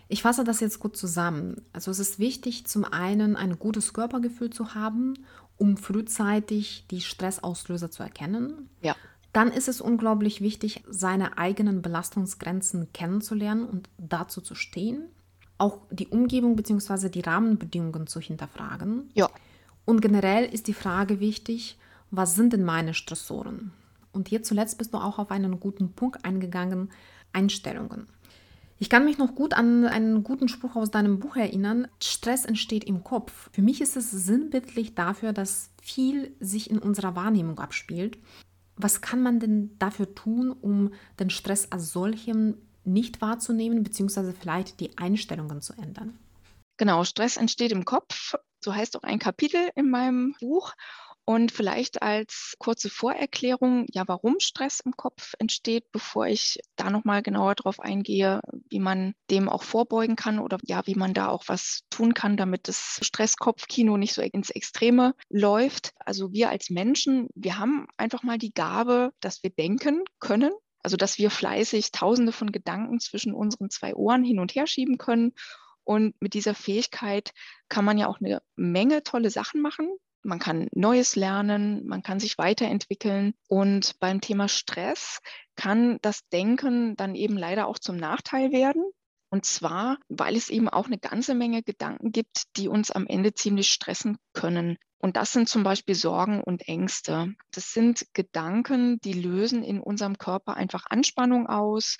Ich fasse das jetzt gut zusammen. Also es ist wichtig, zum einen ein gutes Körpergefühl zu haben, um frühzeitig die Stressauslöser zu erkennen. Ja. Dann ist es unglaublich wichtig, seine eigenen Belastungsgrenzen kennenzulernen und dazu zu stehen. Auch die Umgebung bzw. die Rahmenbedingungen zu hinterfragen. Ja. Und generell ist die Frage wichtig, was sind denn meine Stressoren? Und hier zuletzt bist du auch auf einen guten Punkt eingegangen, Einstellungen. Ich kann mich noch gut an einen guten Spruch aus deinem Buch erinnern. Stress entsteht im Kopf. Für mich ist es sinnbildlich dafür, dass viel sich in unserer Wahrnehmung abspielt. Was kann man denn dafür tun, um den Stress als solchen nicht wahrzunehmen, beziehungsweise vielleicht die Einstellungen zu ändern? Genau, Stress entsteht im Kopf. So heißt auch ein Kapitel in meinem Buch. Und vielleicht als kurze Vorerklärung, ja, warum Stress im Kopf entsteht, bevor ich da nochmal genauer drauf eingehe, wie man dem auch vorbeugen kann oder ja, wie man da auch was tun kann, damit das Stresskopfkino nicht so ins Extreme läuft. Also wir als Menschen, wir haben einfach mal die Gabe, dass wir denken können. Also dass wir fleißig tausende von Gedanken zwischen unseren zwei Ohren hin und her schieben können. Und mit dieser Fähigkeit kann man ja auch eine Menge tolle Sachen machen man kann Neues lernen, man kann sich weiterentwickeln. Und beim Thema Stress kann das Denken dann eben leider auch zum Nachteil werden. Und zwar, weil es eben auch eine ganze Menge Gedanken gibt, die uns am Ende ziemlich stressen können. Und das sind zum Beispiel Sorgen und Ängste. Das sind Gedanken, die lösen in unserem Körper einfach Anspannung aus.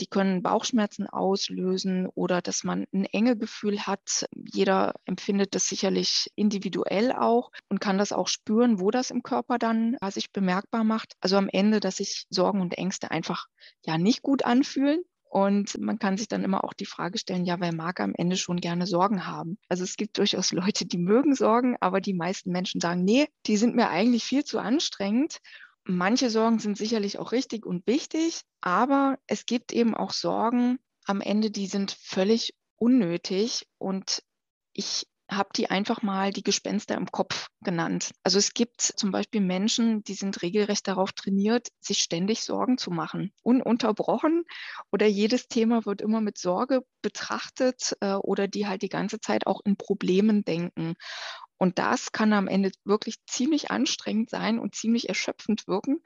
Die können Bauchschmerzen auslösen oder dass man ein enge Gefühl hat. Jeder empfindet das sicherlich individuell auch und kann das auch spüren, wo das im Körper dann äh, sich bemerkbar macht. Also am Ende, dass sich Sorgen und Ängste einfach ja nicht gut anfühlen. Und man kann sich dann immer auch die Frage stellen, ja, wer mag am Ende schon gerne Sorgen haben? Also es gibt durchaus Leute, die mögen Sorgen, aber die meisten Menschen sagen, nee, die sind mir eigentlich viel zu anstrengend. Manche Sorgen sind sicherlich auch richtig und wichtig, aber es gibt eben auch Sorgen am Ende, die sind völlig unnötig und ich habe die einfach mal die Gespenster im Kopf genannt. Also es gibt zum Beispiel Menschen, die sind regelrecht darauf trainiert, sich ständig Sorgen zu machen, ununterbrochen oder jedes Thema wird immer mit Sorge betrachtet äh, oder die halt die ganze Zeit auch in Problemen denken. Und das kann am Ende wirklich ziemlich anstrengend sein und ziemlich erschöpfend wirken.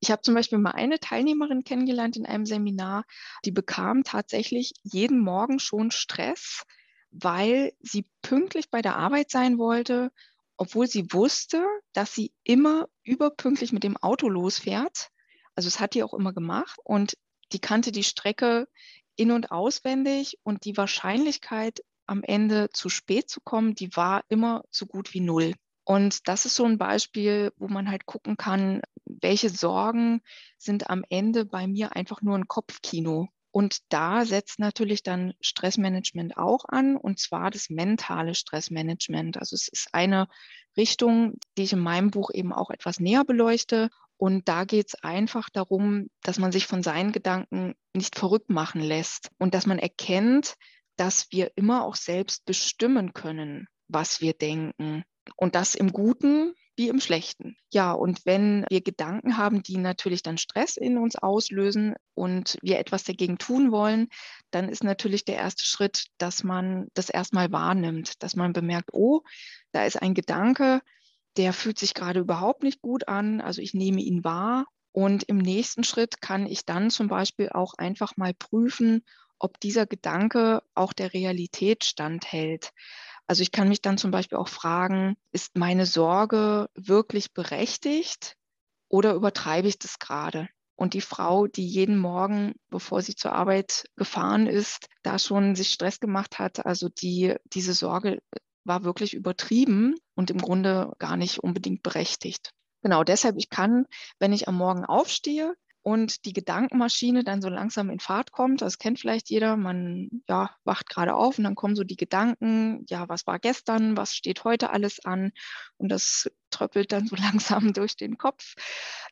Ich habe zum Beispiel mal eine Teilnehmerin kennengelernt in einem Seminar, die bekam tatsächlich jeden Morgen schon Stress, weil sie pünktlich bei der Arbeit sein wollte, obwohl sie wusste, dass sie immer überpünktlich mit dem Auto losfährt. Also es hat die auch immer gemacht und die kannte die Strecke in und auswendig und die Wahrscheinlichkeit, am Ende zu spät zu kommen, die war immer so gut wie null. Und das ist so ein Beispiel, wo man halt gucken kann, welche Sorgen sind am Ende bei mir einfach nur ein Kopfkino. Und da setzt natürlich dann Stressmanagement auch an, und zwar das mentale Stressmanagement. Also es ist eine Richtung, die ich in meinem Buch eben auch etwas näher beleuchte. Und da geht es einfach darum, dass man sich von seinen Gedanken nicht verrückt machen lässt und dass man erkennt, dass wir immer auch selbst bestimmen können, was wir denken. Und das im Guten wie im Schlechten. Ja, und wenn wir Gedanken haben, die natürlich dann Stress in uns auslösen und wir etwas dagegen tun wollen, dann ist natürlich der erste Schritt, dass man das erstmal wahrnimmt, dass man bemerkt, oh, da ist ein Gedanke, der fühlt sich gerade überhaupt nicht gut an. Also ich nehme ihn wahr. Und im nächsten Schritt kann ich dann zum Beispiel auch einfach mal prüfen, ob dieser Gedanke auch der Realität standhält. Also ich kann mich dann zum Beispiel auch fragen, ist meine Sorge wirklich berechtigt oder übertreibe ich das gerade? Und die Frau, die jeden Morgen, bevor sie zur Arbeit gefahren ist, da schon sich Stress gemacht hat, also die, diese Sorge war wirklich übertrieben und im Grunde gar nicht unbedingt berechtigt. Genau, deshalb, ich kann, wenn ich am Morgen aufstehe, und die Gedankenmaschine dann so langsam in Fahrt kommt. Das kennt vielleicht jeder. Man ja, wacht gerade auf und dann kommen so die Gedanken, ja, was war gestern, was steht heute alles an? Und das tröppelt dann so langsam durch den Kopf.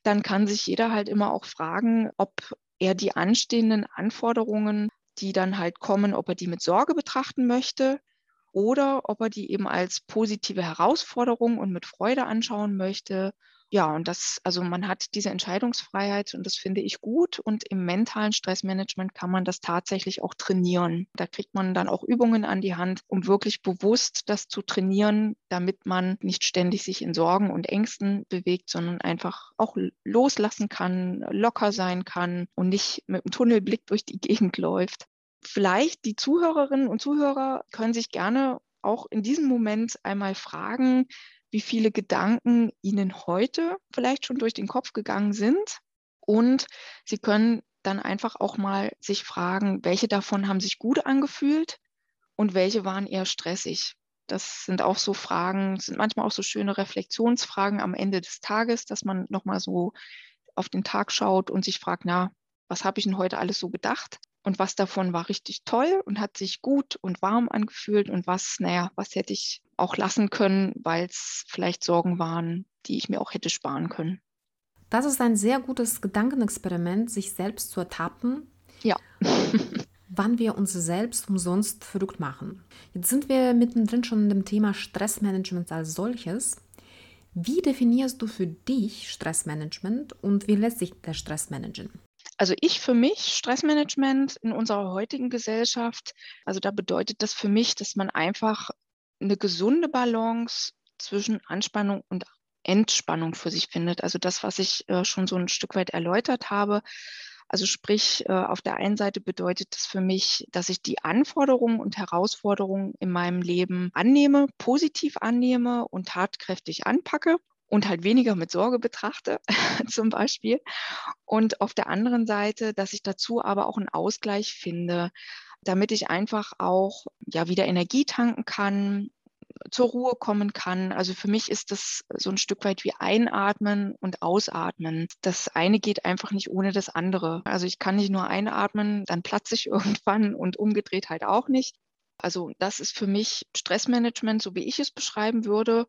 Dann kann sich jeder halt immer auch fragen, ob er die anstehenden Anforderungen, die dann halt kommen, ob er die mit Sorge betrachten möchte oder ob er die eben als positive Herausforderung und mit Freude anschauen möchte ja, und das, also man hat diese Entscheidungsfreiheit und das finde ich gut. Und im mentalen Stressmanagement kann man das tatsächlich auch trainieren. Da kriegt man dann auch Übungen an die Hand, um wirklich bewusst das zu trainieren, damit man nicht ständig sich in Sorgen und Ängsten bewegt, sondern einfach auch loslassen kann, locker sein kann und nicht mit einem Tunnelblick durch die Gegend läuft. Vielleicht die Zuhörerinnen und Zuhörer können sich gerne auch in diesem Moment einmal fragen, wie viele Gedanken Ihnen heute vielleicht schon durch den Kopf gegangen sind. Und Sie können dann einfach auch mal sich fragen, welche davon haben sich gut angefühlt und welche waren eher stressig. Das sind auch so Fragen, sind manchmal auch so schöne Reflexionsfragen am Ende des Tages, dass man nochmal so auf den Tag schaut und sich fragt, na, was habe ich denn heute alles so gedacht? Und was davon war richtig toll und hat sich gut und warm angefühlt und was, naja, was hätte ich auch lassen können, weil es vielleicht Sorgen waren, die ich mir auch hätte sparen können. Das ist ein sehr gutes Gedankenexperiment, sich selbst zu ertappen. Ja. wann wir uns selbst umsonst verrückt machen. Jetzt sind wir mittendrin schon in dem Thema Stressmanagement als solches. Wie definierst du für dich Stressmanagement und wie lässt sich der Stress managen? Also ich für mich, Stressmanagement in unserer heutigen Gesellschaft, also da bedeutet das für mich, dass man einfach eine gesunde Balance zwischen Anspannung und Entspannung für sich findet. Also das, was ich äh, schon so ein Stück weit erläutert habe. Also sprich, äh, auf der einen Seite bedeutet das für mich, dass ich die Anforderungen und Herausforderungen in meinem Leben annehme, positiv annehme und tatkräftig anpacke und halt weniger mit Sorge betrachte, zum Beispiel. Und auf der anderen Seite, dass ich dazu aber auch einen Ausgleich finde, damit ich einfach auch ja wieder Energie tanken kann, zur Ruhe kommen kann. Also für mich ist das so ein Stück weit wie einatmen und ausatmen. Das eine geht einfach nicht ohne das andere. Also ich kann nicht nur einatmen, dann platze ich irgendwann und umgedreht halt auch nicht. Also das ist für mich Stressmanagement, so wie ich es beschreiben würde.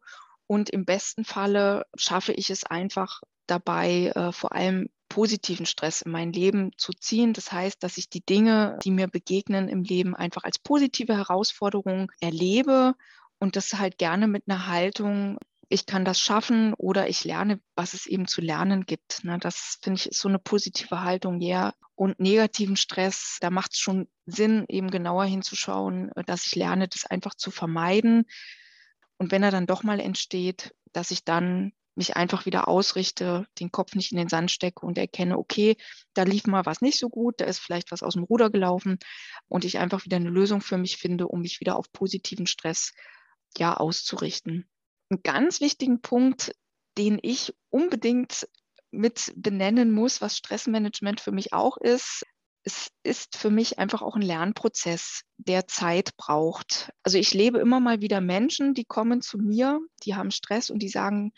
Und im besten Falle schaffe ich es einfach dabei, äh, vor allem positiven Stress in mein Leben zu ziehen. Das heißt, dass ich die Dinge, die mir begegnen im Leben, einfach als positive Herausforderung erlebe und das halt gerne mit einer Haltung, ich kann das schaffen oder ich lerne, was es eben zu lernen gibt. Ne? Das finde ich so eine positive Haltung, ja. Und negativen Stress, da macht es schon Sinn, eben genauer hinzuschauen, dass ich lerne, das einfach zu vermeiden und wenn er dann doch mal entsteht, dass ich dann mich einfach wieder ausrichte, den Kopf nicht in den Sand stecke und erkenne, okay, da lief mal was nicht so gut, da ist vielleicht was aus dem Ruder gelaufen und ich einfach wieder eine Lösung für mich finde, um mich wieder auf positiven Stress ja auszurichten. Ein ganz wichtigen Punkt, den ich unbedingt mit benennen muss, was Stressmanagement für mich auch ist, es ist für mich einfach auch ein Lernprozess, der Zeit braucht. Also ich lebe immer mal wieder Menschen, die kommen zu mir, die haben Stress und die sagen,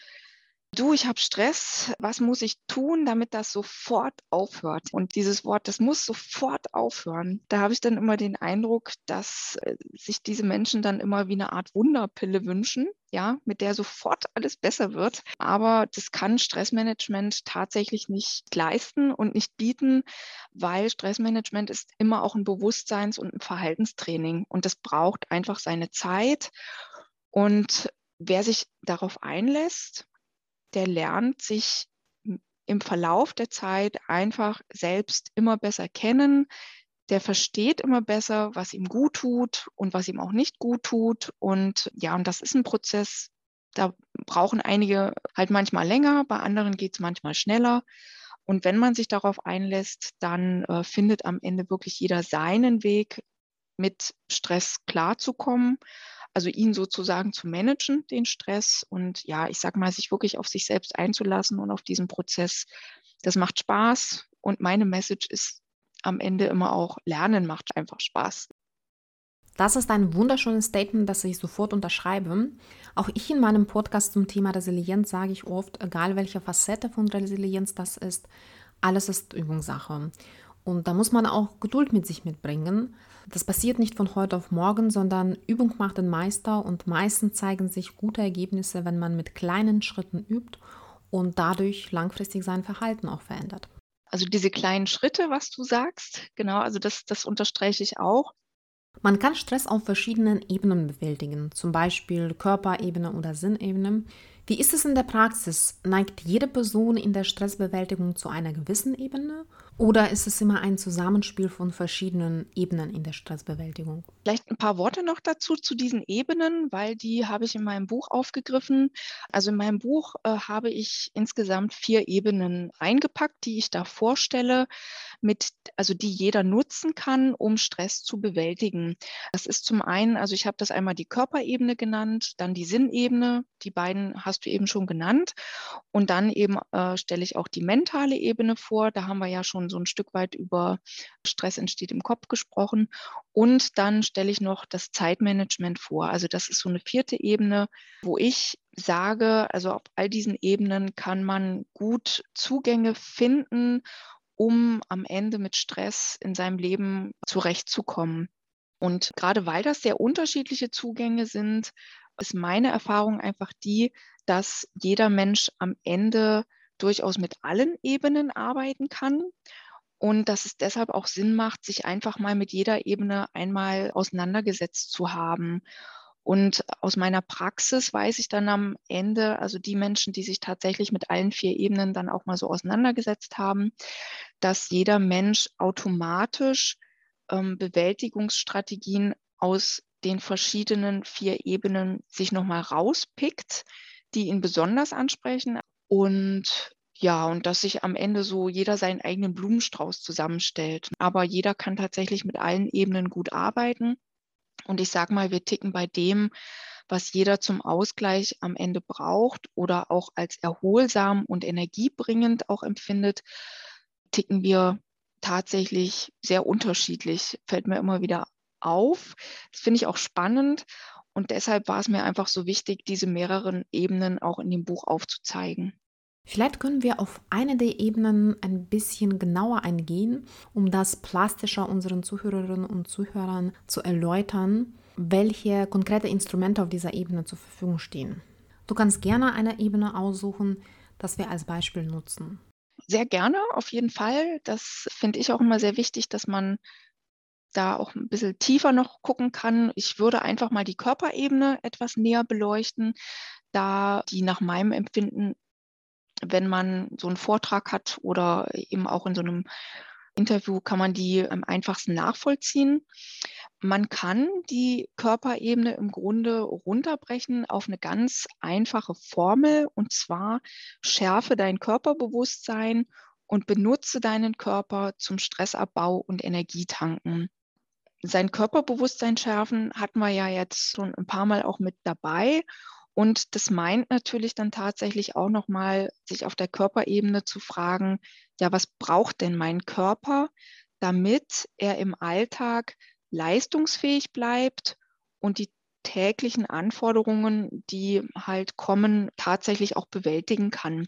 du, ich habe Stress, was muss ich tun, damit das sofort aufhört? Und dieses Wort, das muss sofort aufhören. Da habe ich dann immer den Eindruck, dass äh, sich diese Menschen dann immer wie eine Art Wunderpille wünschen, ja, mit der sofort alles besser wird. Aber das kann Stressmanagement tatsächlich nicht leisten und nicht bieten, weil Stressmanagement ist immer auch ein Bewusstseins- und ein Verhaltenstraining und das braucht einfach seine Zeit. Und wer sich darauf einlässt, der lernt sich im Verlauf der Zeit einfach selbst immer besser kennen. Der versteht immer besser, was ihm gut tut und was ihm auch nicht gut tut. Und ja, und das ist ein Prozess, da brauchen einige halt manchmal länger, bei anderen geht es manchmal schneller. Und wenn man sich darauf einlässt, dann äh, findet am Ende wirklich jeder seinen Weg, mit Stress klarzukommen. Also ihn sozusagen zu managen, den Stress. Und ja, ich sage mal, sich wirklich auf sich selbst einzulassen und auf diesen Prozess. Das macht Spaß. Und meine Message ist am Ende immer auch, Lernen macht einfach Spaß. Das ist ein wunderschönes Statement, das ich sofort unterschreibe. Auch ich in meinem Podcast zum Thema Resilienz sage ich oft, egal welche Facette von Resilienz das ist, alles ist Übungssache. Und da muss man auch Geduld mit sich mitbringen. Das passiert nicht von heute auf morgen, sondern Übung macht den Meister und meistens zeigen sich gute Ergebnisse, wenn man mit kleinen Schritten übt und dadurch langfristig sein Verhalten auch verändert. Also diese kleinen Schritte, was du sagst, genau, also das, das unterstreiche ich auch. Man kann Stress auf verschiedenen Ebenen bewältigen, zum Beispiel Körperebene oder Sinnebene. Wie ist es in der Praxis? Neigt jede Person in der Stressbewältigung zu einer gewissen Ebene oder ist es immer ein Zusammenspiel von verschiedenen Ebenen in der Stressbewältigung? Vielleicht ein paar Worte noch dazu zu diesen Ebenen, weil die habe ich in meinem Buch aufgegriffen. Also in meinem Buch äh, habe ich insgesamt vier Ebenen eingepackt, die ich da vorstelle, mit, also die jeder nutzen kann, um Stress zu bewältigen. Das ist zum einen, also ich habe das einmal die Körperebene genannt, dann die Sinnebene, die beiden hast du eben schon genannt. Und dann eben äh, stelle ich auch die mentale Ebene vor. Da haben wir ja schon so ein Stück weit über Stress entsteht im Kopf gesprochen. Und dann stelle ich noch das Zeitmanagement vor. Also das ist so eine vierte Ebene, wo ich sage, also auf all diesen Ebenen kann man gut Zugänge finden, um am Ende mit Stress in seinem Leben zurechtzukommen. Und gerade weil das sehr unterschiedliche Zugänge sind, ist meine Erfahrung einfach die, dass jeder Mensch am Ende durchaus mit allen Ebenen arbeiten kann und dass es deshalb auch Sinn macht, sich einfach mal mit jeder Ebene einmal auseinandergesetzt zu haben. Und aus meiner Praxis weiß ich dann am Ende, also die Menschen, die sich tatsächlich mit allen vier Ebenen dann auch mal so auseinandergesetzt haben, dass jeder Mensch automatisch ähm, Bewältigungsstrategien aus den verschiedenen vier Ebenen sich nochmal rauspickt, die ihn besonders ansprechen. Und ja, und dass sich am Ende so jeder seinen eigenen Blumenstrauß zusammenstellt. Aber jeder kann tatsächlich mit allen Ebenen gut arbeiten. Und ich sage mal, wir ticken bei dem, was jeder zum Ausgleich am Ende braucht oder auch als erholsam und energiebringend auch empfindet, ticken wir tatsächlich sehr unterschiedlich. Fällt mir immer wieder auf. Das finde ich auch spannend. Und deshalb war es mir einfach so wichtig, diese mehreren Ebenen auch in dem Buch aufzuzeigen. Vielleicht können wir auf eine der Ebenen ein bisschen genauer eingehen, um das plastischer unseren Zuhörerinnen und Zuhörern zu erläutern, welche konkrete Instrumente auf dieser Ebene zur Verfügung stehen. Du kannst gerne eine Ebene aussuchen, das wir als Beispiel nutzen. Sehr gerne, auf jeden Fall. Das finde ich auch immer sehr wichtig, dass man da auch ein bisschen tiefer noch gucken kann. Ich würde einfach mal die Körperebene etwas näher beleuchten, da die nach meinem Empfinden, wenn man so einen Vortrag hat oder eben auch in so einem Interview, kann man die am einfachsten nachvollziehen. Man kann die Körperebene im Grunde runterbrechen auf eine ganz einfache Formel und zwar schärfe dein Körperbewusstsein und benutze deinen Körper zum Stressabbau und Energietanken sein Körperbewusstsein schärfen hatten wir ja jetzt schon ein paar Mal auch mit dabei. Und das meint natürlich dann tatsächlich auch nochmal, sich auf der Körperebene zu fragen, ja, was braucht denn mein Körper, damit er im Alltag leistungsfähig bleibt und die täglichen Anforderungen, die halt kommen, tatsächlich auch bewältigen kann.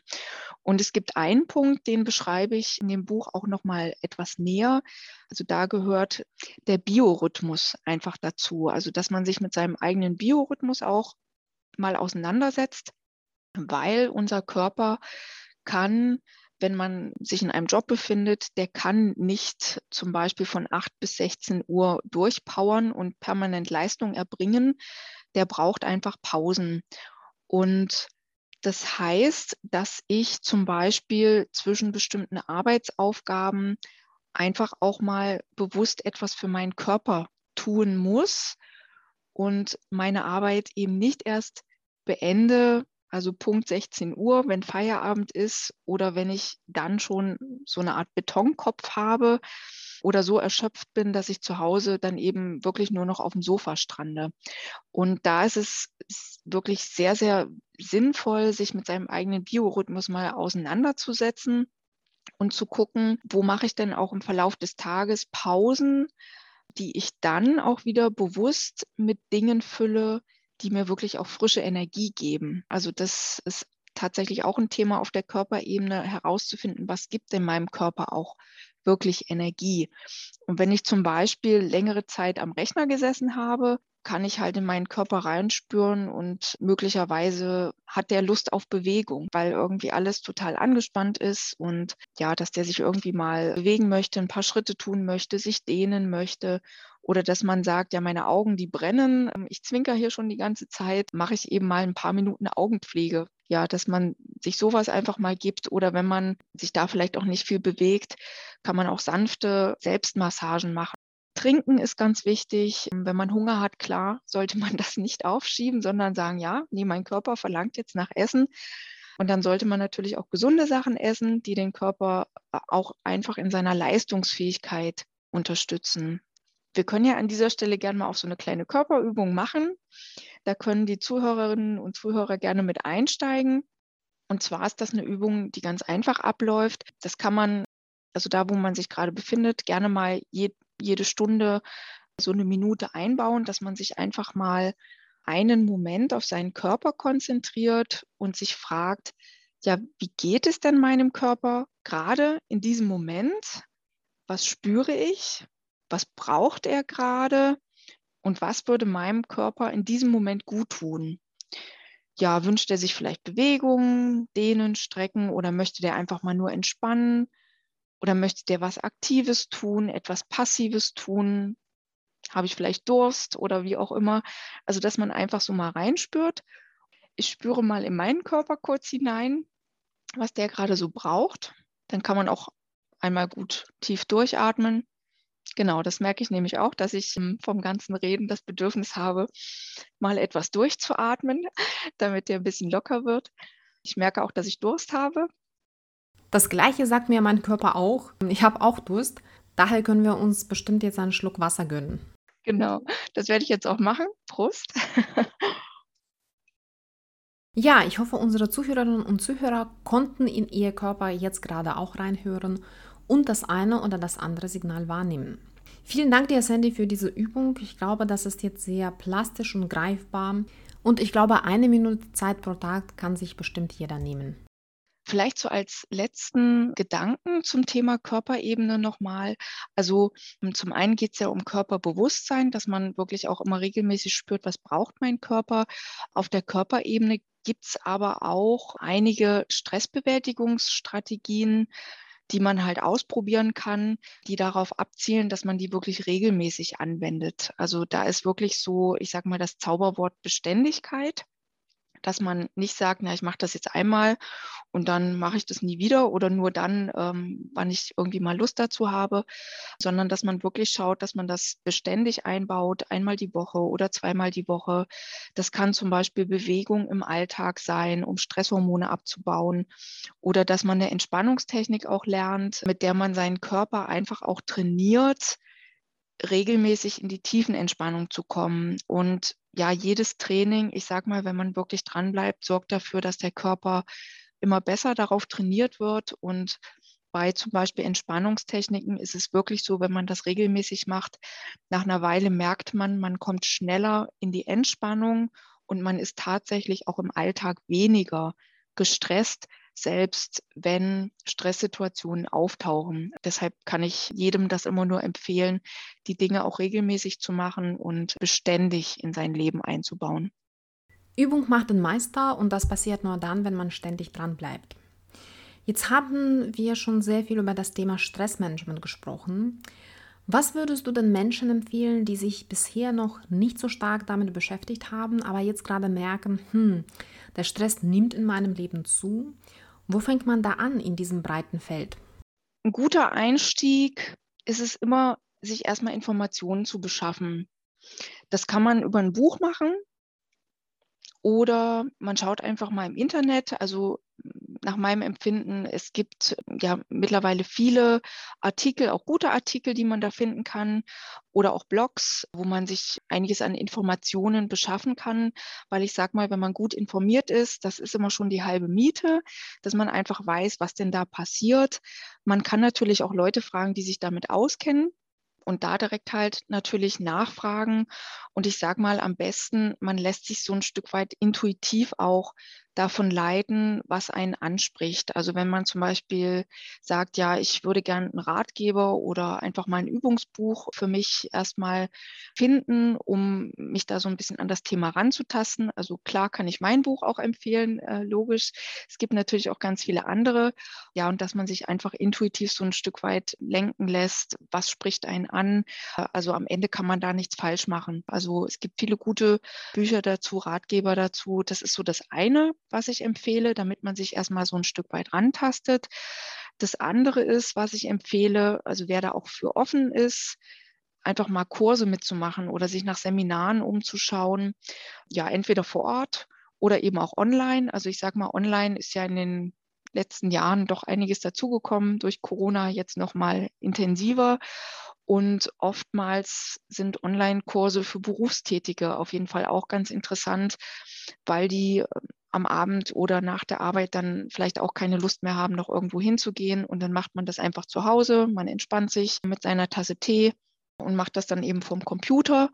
Und es gibt einen Punkt, den beschreibe ich in dem Buch auch noch mal etwas näher. Also da gehört der Biorhythmus einfach dazu, also dass man sich mit seinem eigenen Biorhythmus auch mal auseinandersetzt, weil unser Körper kann wenn man sich in einem Job befindet, der kann nicht zum Beispiel von 8 bis 16 Uhr durchpowern und permanent Leistung erbringen. Der braucht einfach Pausen. Und Das heißt, dass ich zum Beispiel zwischen bestimmten Arbeitsaufgaben einfach auch mal bewusst etwas für meinen Körper tun muss und meine Arbeit eben nicht erst beende, also Punkt 16 Uhr, wenn Feierabend ist oder wenn ich dann schon so eine Art Betonkopf habe oder so erschöpft bin, dass ich zu Hause dann eben wirklich nur noch auf dem Sofa strande. Und da ist es wirklich sehr, sehr sinnvoll, sich mit seinem eigenen Biorhythmus mal auseinanderzusetzen und zu gucken, wo mache ich denn auch im Verlauf des Tages Pausen, die ich dann auch wieder bewusst mit Dingen fülle, die mir wirklich auch frische Energie geben. Also das ist tatsächlich auch ein Thema auf der Körperebene herauszufinden, was gibt in meinem Körper auch wirklich Energie. Und wenn ich zum Beispiel längere Zeit am Rechner gesessen habe, kann ich halt in meinen Körper reinspüren und möglicherweise hat der Lust auf Bewegung, weil irgendwie alles total angespannt ist und ja, dass der sich irgendwie mal bewegen möchte, ein paar Schritte tun möchte, sich dehnen möchte oder dass man sagt, ja, meine Augen, die brennen, ähm, ich zwinker hier schon die ganze Zeit, mache ich eben mal ein paar Minuten Augenpflege. Ja, dass man sich sowas einfach mal gibt oder wenn man sich da vielleicht auch nicht viel bewegt, kann man auch sanfte Selbstmassagen machen. Trinken ist ganz wichtig. Wenn man Hunger hat, klar, sollte man das nicht aufschieben, sondern sagen, ja, nee, mein Körper verlangt jetzt nach Essen. Und dann sollte man natürlich auch gesunde Sachen essen, die den Körper äh, auch einfach in seiner Leistungsfähigkeit unterstützen. Wir können ja an dieser Stelle gerne mal auf so eine kleine Körperübung machen. Da können die Zuhörerinnen und Zuhörer gerne mit einsteigen. Und zwar ist das eine Übung, die ganz einfach abläuft. Das kann man, also da, wo man sich gerade befindet, gerne mal je, jede Stunde so eine Minute einbauen, dass man sich einfach mal einen Moment auf seinen Körper konzentriert und sich fragt, ja, wie geht es denn meinem Körper gerade in diesem Moment? Was spüre ich? Was braucht er gerade? Und was würde meinem Körper in diesem Moment gut tun? Ja, wünscht er sich vielleicht Bewegung, Dehnen, Strecken oder möchte der einfach mal nur entspannen? Oder möchte der was Aktives tun, etwas Passives tun? Habe ich vielleicht Durst oder wie auch immer? Also, dass man einfach so mal reinspürt. Ich spüre mal in meinen Körper kurz hinein, was der gerade so braucht. Dann kann man auch einmal gut tief durchatmen. Genau, das merke ich nämlich auch, dass ich ähm, vom ganzen Reden das Bedürfnis habe, mal etwas durchzuatmen, damit der ein bisschen locker wird. Ich merke auch, dass ich Durst habe. Das gleiche sagt mir mein Körper auch. Ich habe auch Durst. Daher können wir uns bestimmt jetzt einen Schluck Wasser gönnen. Genau, das werde ich jetzt auch machen. Prost. ja, ich hoffe, unsere Zuhörerinnen und Zuhörer konnten in ihr Körper jetzt gerade auch reinhören und das eine oder das andere Signal wahrnehmen. Vielen Dank dir, Sandy, für diese Übung. Ich glaube, das ist jetzt sehr plastisch und greifbar. Und ich glaube, eine Minute Zeit pro Tag kann sich bestimmt jeder nehmen. Vielleicht so als letzten Gedanken zum Thema Körperebene nochmal. Also hm, zum einen geht es ja um Körperbewusstsein, dass man wirklich auch immer regelmäßig spürt, was braucht mein Körper. Auf der Körperebene gibt es aber auch einige Stressbewältigungsstrategien, die man halt ausprobieren kann, die darauf abzielen, dass man die wirklich regelmäßig anwendet. Also da ist wirklich so, ich sage mal, das Zauberwort Beständigkeit dass man nicht sagt, na, ich mache das jetzt einmal und dann mache ich das nie wieder oder nur dann, ähm, wann ich irgendwie mal Lust dazu habe, sondern dass man wirklich schaut, dass man das beständig einbaut, einmal die Woche oder zweimal die Woche. Das kann zum Beispiel Bewegung im Alltag sein, um Stresshormone abzubauen oder dass man eine Entspannungstechnik auch lernt, mit der man seinen Körper einfach auch trainiert, regelmäßig in die Tiefenentspannung zu kommen. Und ja, jedes Training, ich sag mal, wenn man wirklich dran bleibt, sorgt dafür, dass der Körper immer besser darauf trainiert wird. Und bei zum Beispiel Entspannungstechniken ist es wirklich so, wenn man das regelmäßig macht, nach einer Weile merkt man, man kommt schneller in die Entspannung und man ist tatsächlich auch im Alltag weniger gestresst, selbst wenn Stresssituationen auftauchen. Deshalb kann ich jedem das immer nur empfehlen, die Dinge auch regelmäßig zu machen und beständig in sein Leben einzubauen. Übung macht den Meister und das passiert nur dann, wenn man ständig dran bleibt. Jetzt haben wir schon sehr viel über das Thema Stressmanagement gesprochen. Was würdest du den Menschen empfehlen, die sich bisher noch nicht so stark damit beschäftigt haben, aber jetzt gerade merken, hm, der Stress nimmt in meinem Leben zu. Wo fängt man da an in diesem breiten Feld? Ein guter Einstieg ist es immer, sich erstmal Informationen zu beschaffen. Das kann man über ein Buch machen oder man schaut einfach mal im Internet. Also nach meinem Empfinden, es gibt ja mittlerweile viele Artikel, auch gute Artikel, die man da finden kann oder auch Blogs, wo man sich einiges an Informationen beschaffen kann, weil ich sage mal, wenn man gut informiert ist, das ist immer schon die halbe Miete, dass man einfach weiß, was denn da passiert. Man kann natürlich auch Leute fragen, die sich damit auskennen und da direkt halt natürlich nachfragen. Und ich sage mal, am besten, man lässt sich so ein Stück weit intuitiv auch davon leiten, was einen anspricht. Also wenn man zum Beispiel sagt, ja, ich würde gerne einen Ratgeber oder einfach mal ein Übungsbuch für mich erstmal finden, um mich da so ein bisschen an das Thema ranzutasten. Also klar kann ich mein Buch auch empfehlen, äh, logisch. Es gibt natürlich auch ganz viele andere. Ja, und dass man sich einfach intuitiv so ein Stück weit lenken lässt, was spricht einen an. Also am Ende kann man da nichts falsch machen. Also es gibt viele gute Bücher dazu, Ratgeber dazu. Das ist so das eine was ich empfehle, damit man sich erstmal so ein Stück weit rantastet. Das andere ist, was ich empfehle, also wer da auch für offen ist, einfach mal Kurse mitzumachen oder sich nach Seminaren umzuschauen. Ja, entweder vor Ort oder eben auch online. Also ich sage mal, online ist ja in den letzten Jahren doch einiges dazugekommen, durch Corona jetzt noch mal intensiver. Und oftmals sind Online-Kurse für Berufstätige auf jeden Fall auch ganz interessant, weil die am Abend oder nach der Arbeit dann vielleicht auch keine Lust mehr haben, noch irgendwo hinzugehen. Und dann macht man das einfach zu Hause. Man entspannt sich mit seiner Tasse Tee und macht das dann eben vom Computer.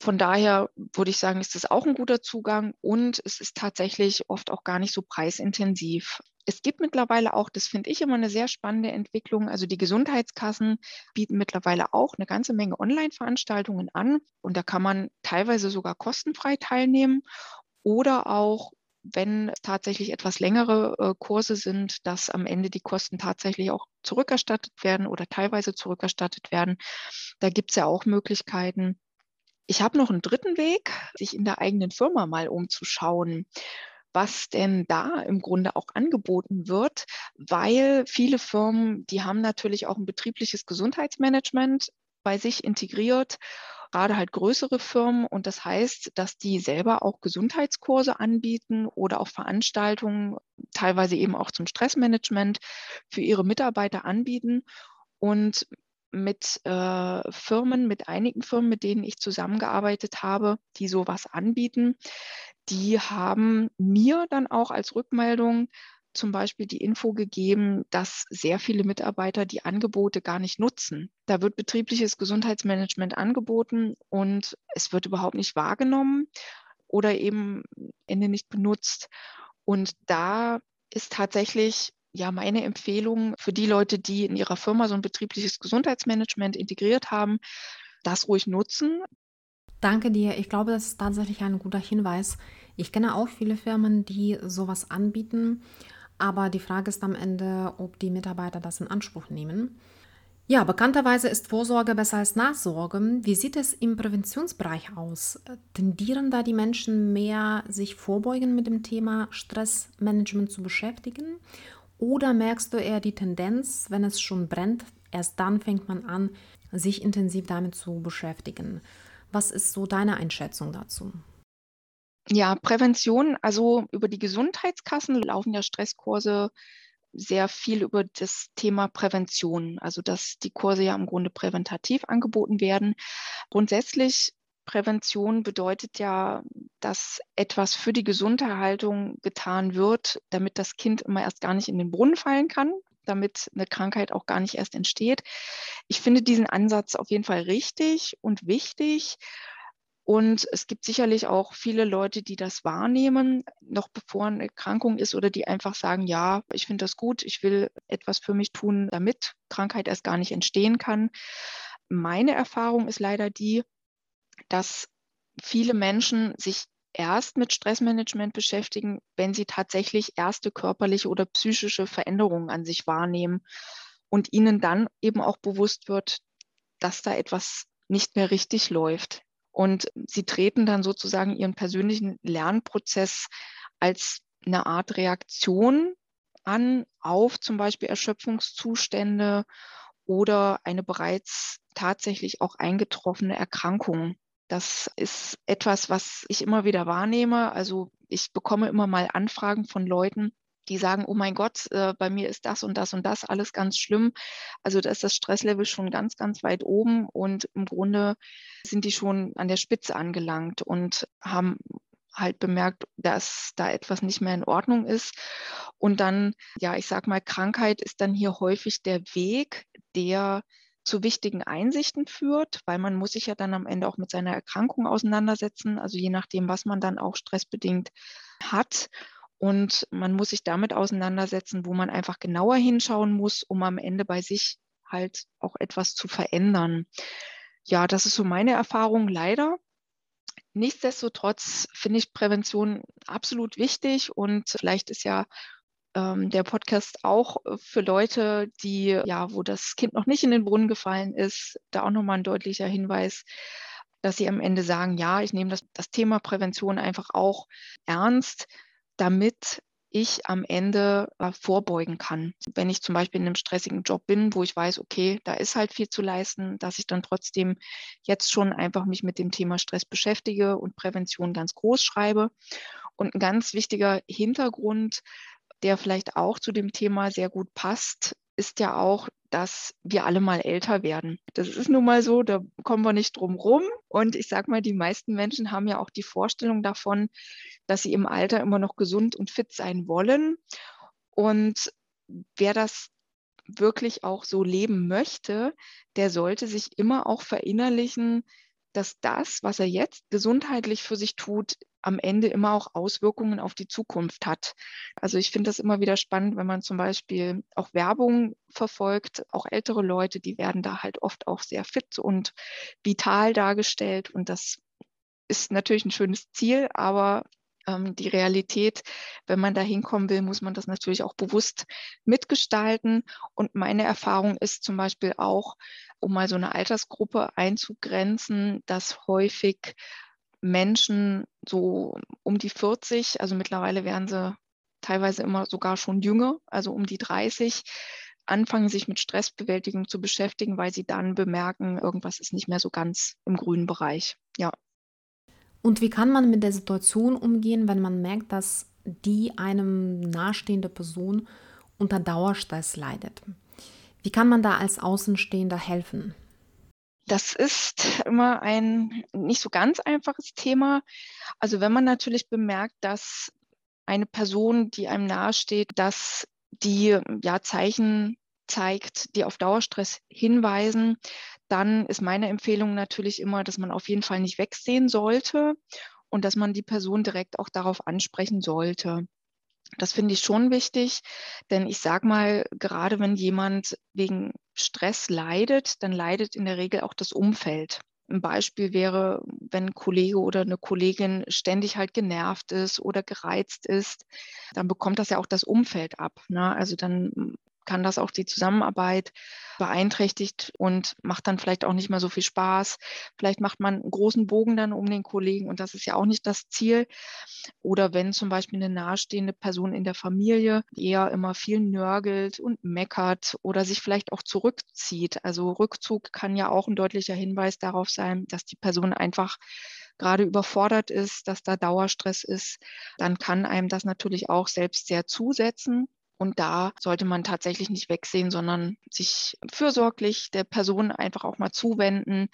Von daher würde ich sagen, ist das auch ein guter Zugang und es ist tatsächlich oft auch gar nicht so preisintensiv. Es gibt mittlerweile auch, das finde ich immer eine sehr spannende Entwicklung, also die Gesundheitskassen bieten mittlerweile auch eine ganze Menge Online-Veranstaltungen an und da kann man teilweise sogar kostenfrei teilnehmen oder auch wenn tatsächlich etwas längere äh, Kurse sind, dass am Ende die Kosten tatsächlich auch zurückerstattet werden oder teilweise zurückerstattet werden. Da gibt es ja auch Möglichkeiten. Ich habe noch einen dritten Weg, sich in der eigenen Firma mal umzuschauen was denn da im Grunde auch angeboten wird, weil viele Firmen, die haben natürlich auch ein betriebliches Gesundheitsmanagement bei sich integriert gerade halt größere Firmen. Und das heißt, dass die selber auch Gesundheitskurse anbieten oder auch Veranstaltungen, teilweise eben auch zum Stressmanagement für ihre Mitarbeiter anbieten. Und mit äh, Firmen, mit einigen Firmen, mit denen ich zusammengearbeitet habe, die sowas anbieten, die haben mir dann auch als Rückmeldung zum Beispiel die Info gegeben, dass sehr viele Mitarbeiter die Angebote gar nicht nutzen. Da wird betriebliches Gesundheitsmanagement angeboten und es wird überhaupt nicht wahrgenommen oder eben Ende nicht benutzt. Und da ist tatsächlich ja meine Empfehlung für die Leute, die in ihrer Firma so ein betriebliches Gesundheitsmanagement integriert haben, das ruhig nutzen. Danke dir. Ich glaube, das ist tatsächlich ein guter Hinweis. Ich kenne auch viele Firmen, die sowas anbieten aber die Frage ist am Ende, ob die Mitarbeiter das in Anspruch nehmen. Ja, bekannterweise ist Vorsorge besser als Nachsorge. Wie sieht es im Präventionsbereich aus? Tendieren da die Menschen mehr, sich vorbeugen mit dem Thema Stressmanagement zu beschäftigen? Oder merkst du eher die Tendenz, wenn es schon brennt, erst dann fängt man an, sich intensiv damit zu beschäftigen? Was ist so deine Einschätzung dazu? Ja, Prävention, also über die Gesundheitskassen laufen ja Stresskurse sehr viel über das Thema Prävention, also dass die Kurse ja im Grunde präventativ angeboten werden. Grundsätzlich Prävention bedeutet ja, dass etwas für die Gesunderhaltung getan wird, damit das Kind immer erst gar nicht in den Brunnen fallen kann, damit eine Krankheit auch gar nicht erst entsteht. Ich finde diesen Ansatz auf jeden Fall richtig und wichtig. Und es gibt sicherlich auch viele Leute, die das wahrnehmen, noch bevor eine Erkrankung ist oder die einfach sagen, ja, ich finde das gut, ich will etwas für mich tun, damit Krankheit erst gar nicht entstehen kann. Meine Erfahrung ist leider die, dass viele Menschen sich erst mit Stressmanagement beschäftigen, wenn sie tatsächlich erste körperliche oder psychische Veränderungen an sich wahrnehmen und ihnen dann eben auch bewusst wird, dass da etwas nicht mehr richtig läuft. Und sie treten dann sozusagen ihren persönlichen Lernprozess als eine Art Reaktion an auf zum Beispiel Erschöpfungszustände oder eine bereits tatsächlich auch eingetroffene Erkrankung. Das ist etwas, was ich immer wieder wahrnehme. Also ich bekomme immer mal Anfragen von Leuten, die sagen, oh mein Gott, äh, bei mir ist das und das und das alles ganz schlimm. Also da ist das Stresslevel schon ganz, ganz weit oben und im Grunde sind die schon an der Spitze angelangt und haben halt bemerkt, dass da etwas nicht mehr in Ordnung ist. Und dann, ja, ich sag mal, Krankheit ist dann hier häufig der Weg, der zu wichtigen Einsichten führt, weil man muss sich ja dann am Ende auch mit seiner Erkrankung auseinandersetzen, also je nachdem, was man dann auch stressbedingt hat. Und man muss sich damit auseinandersetzen, wo man einfach genauer hinschauen muss, um am Ende bei sich halt auch etwas zu verändern. Ja, das ist so meine Erfahrung leider. Nichtsdestotrotz finde ich Prävention absolut wichtig und vielleicht ist ja ähm, der Podcast auch für Leute, die ja, wo das Kind noch nicht in den Brunnen gefallen ist, da auch nochmal ein deutlicher Hinweis, dass sie am Ende sagen, ja, ich nehme das, das Thema Prävention einfach auch ernst damit ich am Ende äh, vorbeugen kann. Wenn ich zum Beispiel in einem stressigen Job bin, wo ich weiß, okay, da ist halt viel zu leisten, dass ich dann trotzdem jetzt schon einfach mich mit dem Thema Stress beschäftige und Prävention ganz groß schreibe. Und ein ganz wichtiger Hintergrund, der vielleicht auch zu dem Thema sehr gut passt, ist ja auch, dass wir alle mal älter werden. Das ist nun mal so, da kommen wir nicht drum rum. Und ich sage mal, die meisten Menschen haben ja auch die Vorstellung davon, dass sie im Alter immer noch gesund und fit sein wollen. Und wer das wirklich auch so leben möchte, der sollte sich immer auch verinnerlichen, dass das, was er jetzt gesundheitlich für sich tut, am Ende immer auch Auswirkungen auf die Zukunft hat. Also ich finde das immer wieder spannend, wenn man zum Beispiel auch Werbung verfolgt, auch ältere Leute, die werden da halt oft auch sehr fit und vital dargestellt und das ist natürlich ein schönes Ziel, aber ähm, die Realität, wenn man da hinkommen will, muss man das natürlich auch bewusst mitgestalten. Und meine Erfahrung ist zum Beispiel auch, um mal so eine Altersgruppe einzugrenzen, dass häufig Menschen so um die 40, also mittlerweile werden sie teilweise immer sogar schon jünger, also um die 30, anfangen sich mit Stressbewältigung zu beschäftigen, weil sie dann bemerken, irgendwas ist nicht mehr so ganz im grünen Bereich. Ja. Und wie kann man mit der Situation umgehen, wenn man merkt, dass die einem nahestehende Person unter Dauerstress leidet? Wie kann man da als Außenstehender helfen? Das ist immer ein nicht so ganz einfaches Thema. Also wenn man natürlich bemerkt, dass eine Person, die einem nahesteht, dass die ja Zeichen zeigt, die auf Dauerstress hinweisen, dann ist meine Empfehlung natürlich immer, dass man auf jeden Fall nicht wegsehen sollte und dass man die Person direkt auch darauf ansprechen sollte. Das finde ich schon wichtig, denn ich sage mal, gerade wenn jemand wegen Stress leidet, dann leidet in der Regel auch das Umfeld. Ein Beispiel wäre, wenn ein Kollege oder eine Kollegin ständig halt genervt ist oder gereizt ist, dann bekommt das ja auch das Umfeld ab. Ne? Also dann kann das auch die Zusammenarbeit beeinträchtigt und macht dann vielleicht auch nicht mehr so viel Spaß. Vielleicht macht man einen großen Bogen dann um den Kollegen und das ist ja auch nicht das Ziel. Oder wenn zum Beispiel eine nahestehende Person in der Familie eher immer viel nörgelt und meckert oder sich vielleicht auch zurückzieht. Also Rückzug kann ja auch ein deutlicher Hinweis darauf sein, dass die Person einfach gerade überfordert ist, dass da Dauerstress ist, dann kann einem das natürlich auch selbst sehr zusetzen. Und da sollte man tatsächlich nicht wegsehen, sondern sich fürsorglich der Person einfach auch mal zuwenden.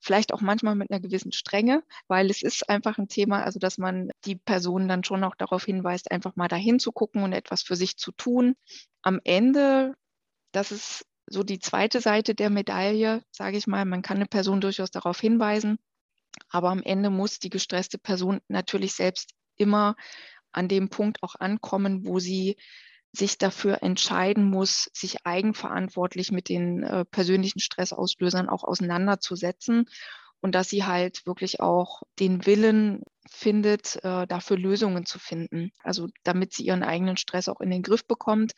Vielleicht auch manchmal mit einer gewissen Strenge, weil es ist einfach ein Thema, also dass man die Person dann schon auch darauf hinweist, einfach mal dahin zu gucken und etwas für sich zu tun. Am Ende, das ist so die zweite Seite der Medaille, sage ich mal, man kann eine Person durchaus darauf hinweisen, aber am Ende muss die gestresste Person natürlich selbst immer an dem Punkt auch ankommen, wo sie sich dafür entscheiden muss, sich eigenverantwortlich mit den äh, persönlichen Stressauslösern auch auseinanderzusetzen und dass sie halt wirklich auch den Willen findet, äh, dafür Lösungen zu finden. Also damit sie ihren eigenen Stress auch in den Griff bekommt.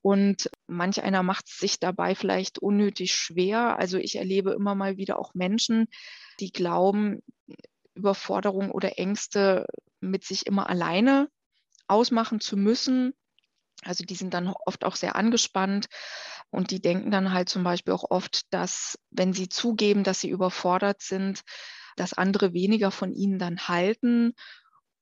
Und manch einer macht es sich dabei vielleicht unnötig schwer. Also ich erlebe immer mal wieder auch Menschen, die glauben, Überforderung oder Ängste mit sich immer alleine ausmachen zu müssen. Also die sind dann oft auch sehr angespannt und die denken dann halt zum Beispiel auch oft, dass wenn sie zugeben, dass sie überfordert sind, dass andere weniger von ihnen dann halten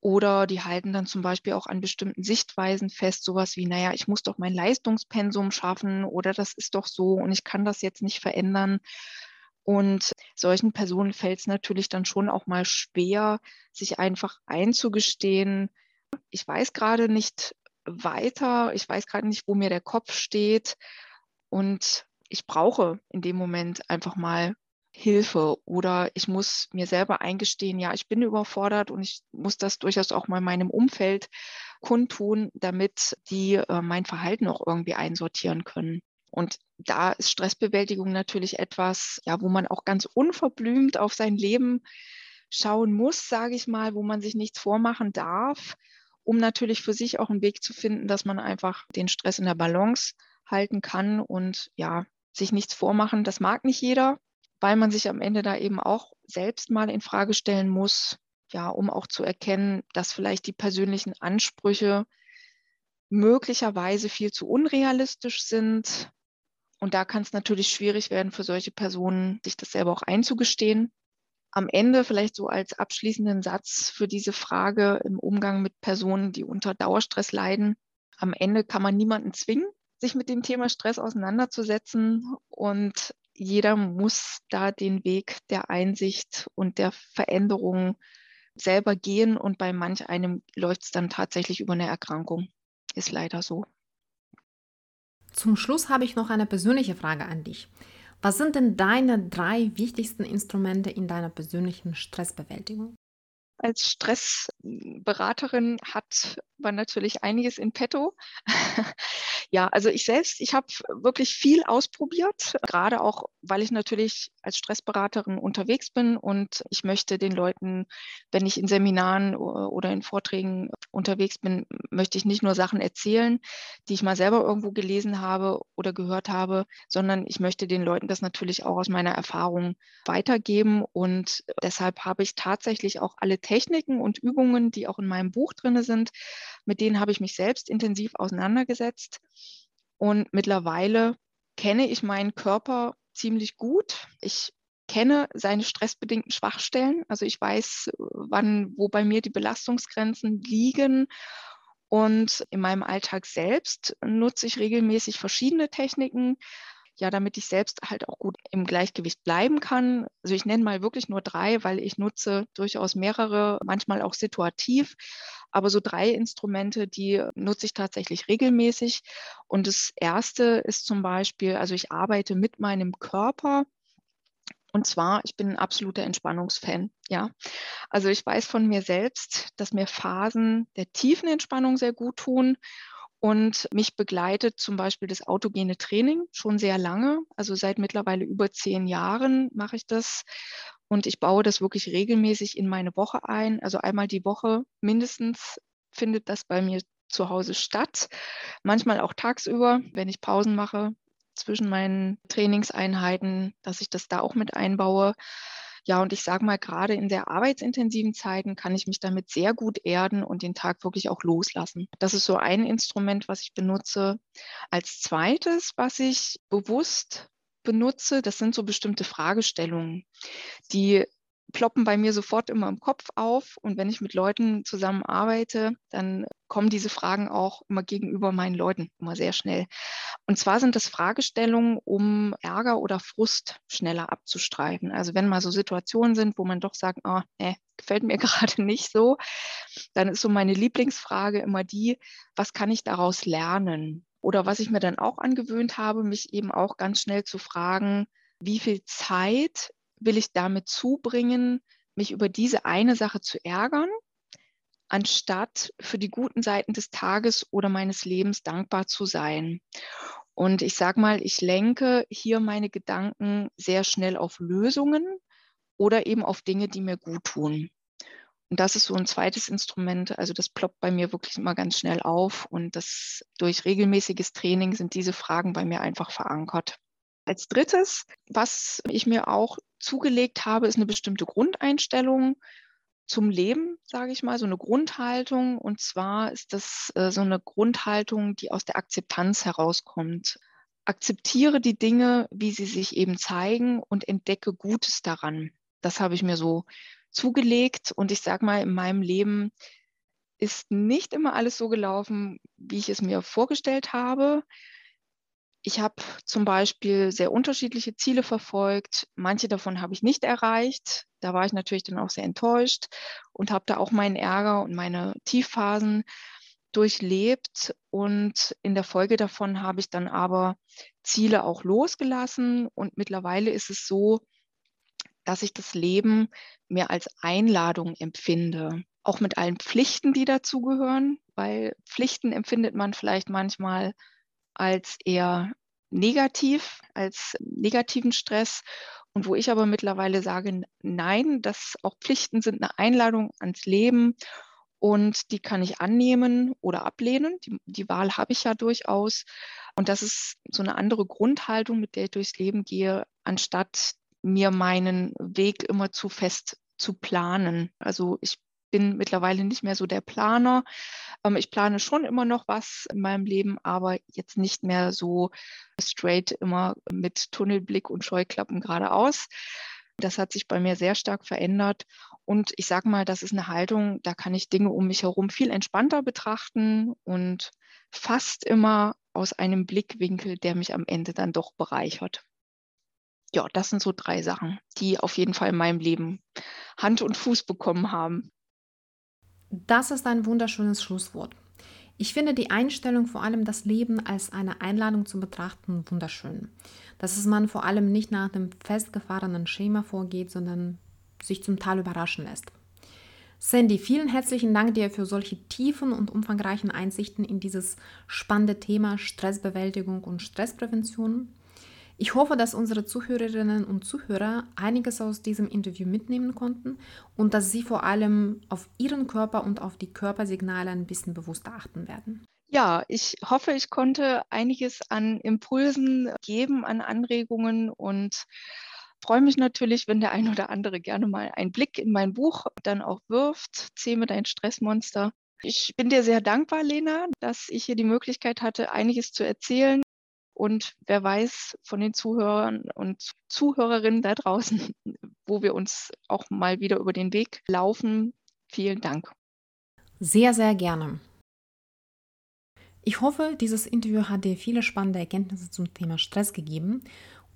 oder die halten dann zum Beispiel auch an bestimmten Sichtweisen fest, sowas wie, naja, ich muss doch mein Leistungspensum schaffen oder das ist doch so und ich kann das jetzt nicht verändern. Und solchen Personen fällt es natürlich dann schon auch mal schwer, sich einfach einzugestehen, ich weiß gerade nicht weiter, ich weiß gerade nicht, wo mir der Kopf steht. Und ich brauche in dem Moment einfach mal Hilfe. Oder ich muss mir selber eingestehen, ja, ich bin überfordert und ich muss das durchaus auch mal meinem Umfeld kundtun, damit die äh, mein Verhalten auch irgendwie einsortieren können. Und da ist Stressbewältigung natürlich etwas, ja, wo man auch ganz unverblümt auf sein Leben schauen muss, sage ich mal, wo man sich nichts vormachen darf, um natürlich für sich auch einen Weg zu finden, dass man einfach den Stress in der Balance halten kann und ja, sich nichts vormachen. Das mag nicht jeder weil man sich am Ende da eben auch selbst mal in Frage stellen muss, ja, um auch zu erkennen, dass vielleicht die persönlichen Ansprüche möglicherweise viel zu unrealistisch sind. Und da kann es natürlich schwierig werden für solche Personen, sich das selber auch einzugestehen. Am Ende vielleicht so als abschließenden Satz für diese Frage im Umgang mit Personen, die unter Dauerstress leiden. Am Ende kann man niemanden zwingen, sich mit dem Thema Stress auseinanderzusetzen. Und jeder muss da den Weg der Einsicht und der Veränderung selber gehen und bei manch einem läuft es dann tatsächlich über eine Erkrankung. Ist leider so. Zum Schluss habe ich noch eine persönliche Frage an dich. Was sind denn deine drei wichtigsten Instrumente in deiner persönlichen Stressbewältigung? Als Stressberaterin hat man natürlich einiges in petto. ja, also ich selbst, ich habe wirklich viel ausprobiert, gerade auch, weil ich natürlich als Stressberaterin unterwegs bin und ich möchte den Leuten, wenn ich in Seminaren oder in Vorträgen unterwegs bin, möchte ich nicht nur Sachen erzählen, die ich mal selber irgendwo gelesen habe oder gehört habe, sondern ich möchte den Leuten das natürlich auch aus meiner Erfahrung weitergeben und deshalb habe ich tatsächlich auch alle Techniken und Übungen, die auch in meinem Buch drin sind, mit denen habe ich mich selbst intensiv auseinandergesetzt. Und mittlerweile kenne ich meinen Körper ziemlich gut. Ich kenne seine stressbedingten Schwachstellen. Also ich weiß, wann, wo bei mir die Belastungsgrenzen liegen. Und in meinem Alltag selbst nutze ich regelmäßig verschiedene Techniken, ja, damit ich selbst halt auch gut im Gleichgewicht bleiben kann. Also ich nenne mal wirklich nur drei, weil ich nutze durchaus mehrere, manchmal auch situativ. Aber so drei Instrumente, die nutze ich tatsächlich regelmäßig. Und das erste ist zum Beispiel, also ich arbeite mit meinem Körper. Und zwar, ich bin ein absoluter Entspannungsfan. Ja, also ich weiß von mir selbst, dass mir Phasen der tiefen Entspannung sehr gut tun und mich begleitet zum Beispiel das autogene Training schon sehr lange. Also seit mittlerweile über zehn Jahren mache ich das. Und ich baue das wirklich regelmäßig in meine Woche ein. Also einmal die Woche mindestens findet das bei mir zu Hause statt. Manchmal auch tagsüber, wenn ich Pausen mache zwischen meinen Trainingseinheiten, dass ich das da auch mit einbaue. Ja, und ich sage mal, gerade in sehr arbeitsintensiven Zeiten kann ich mich damit sehr gut erden und den Tag wirklich auch loslassen. Das ist so ein Instrument, was ich benutze. Als zweites, was ich bewusst benutze, das sind so bestimmte Fragestellungen, die ploppen bei mir sofort immer im Kopf auf. Und wenn ich mit Leuten zusammenarbeite, dann kommen diese Fragen auch immer gegenüber meinen Leuten immer sehr schnell. Und zwar sind das Fragestellungen, um Ärger oder Frust schneller abzustreiten. Also wenn mal so Situationen sind, wo man doch sagt, oh, nee, gefällt mir gerade nicht so, dann ist so meine Lieblingsfrage immer die, was kann ich daraus lernen? Oder was ich mir dann auch angewöhnt habe, mich eben auch ganz schnell zu fragen, wie viel Zeit will ich damit zubringen, mich über diese eine Sache zu ärgern, anstatt für die guten Seiten des Tages oder meines Lebens dankbar zu sein. Und ich sage mal, ich lenke hier meine Gedanken sehr schnell auf Lösungen oder eben auf Dinge, die mir gut tun. Und das ist so ein zweites Instrument. Also das ploppt bei mir wirklich immer ganz schnell auf. Und das durch regelmäßiges Training sind diese Fragen bei mir einfach verankert. Als drittes, was ich mir auch zugelegt habe, ist eine bestimmte Grundeinstellung. zum Leben, sage ich mal, so eine Grundhaltung. Und zwar ist das äh, so eine Grundhaltung, die aus der Akzeptanz herauskommt. Akzeptiere die Dinge, wie sie sich eben zeigen und entdecke Gutes daran. Das habe ich mir so zugelegt. Und ich sage mal, in meinem Leben ist nicht immer alles so gelaufen, wie ich es mir vorgestellt habe. Ich habe zum Beispiel sehr unterschiedliche Ziele verfolgt. Manche davon habe ich nicht erreicht. Da war ich natürlich dann auch sehr enttäuscht und habe da auch meinen Ärger und meine Tiefphasen durchlebt. Und in der Folge davon habe ich dann aber Ziele auch losgelassen. Und mittlerweile ist es so, dass ich das Leben mehr als Einladung empfinde. Auch mit allen Pflichten, die dazugehören, weil Pflichten empfindet man vielleicht manchmal als eher negativ, als negativen Stress. Und wo ich aber mittlerweile sage, nein, dass auch Pflichten sind eine Einladung ans Leben und die kann ich annehmen oder ablehnen. Die, die Wahl habe ich ja durchaus. Und das ist so eine andere Grundhaltung, mit der ich durchs Leben gehe, anstatt mir meinen Weg immer zu fest zu planen. Also ich bin mittlerweile nicht mehr so der Planer. Ähm, ich plane schon immer noch was in meinem Leben, aber jetzt nicht mehr so straight immer mit Tunnelblick und Scheuklappen geradeaus. Das hat sich bei mir sehr stark verändert. Und ich sage mal, das ist eine Haltung, da kann ich Dinge um mich herum viel entspannter betrachten und fast immer aus einem Blickwinkel, der mich am Ende dann doch bereichert. Ja, das sind so drei Sachen, die auf jeden Fall in meinem Leben Hand und Fuß bekommen haben. Das ist ein wunderschönes Schlusswort. Ich finde die Einstellung, vor allem das Leben als eine Einladung zu betrachten, wunderschön. Dass es man vor allem nicht nach dem festgefahrenen Schema vorgeht, sondern sich zum Teil überraschen lässt. Sandy, vielen herzlichen Dank dir für solche tiefen und umfangreichen Einsichten in dieses spannende Thema Stressbewältigung und Stressprävention. Ich hoffe, dass unsere Zuhörerinnen und Zuhörer einiges aus diesem Interview mitnehmen konnten und dass sie vor allem auf ihren Körper und auf die Körpersignale ein bisschen bewusster achten werden. Ja, ich hoffe, ich konnte einiges an Impulsen geben, an Anregungen und freue mich natürlich, wenn der ein oder andere gerne mal einen Blick in mein Buch dann auch wirft. Zähme dein Stressmonster. Ich bin dir sehr dankbar, Lena, dass ich hier die Möglichkeit hatte, einiges zu erzählen. Und wer weiß von den Zuhörern und Zuhörerinnen da draußen, wo wir uns auch mal wieder über den Weg laufen. Vielen Dank. Sehr, sehr gerne. Ich hoffe, dieses Interview hat dir viele spannende Erkenntnisse zum Thema Stress gegeben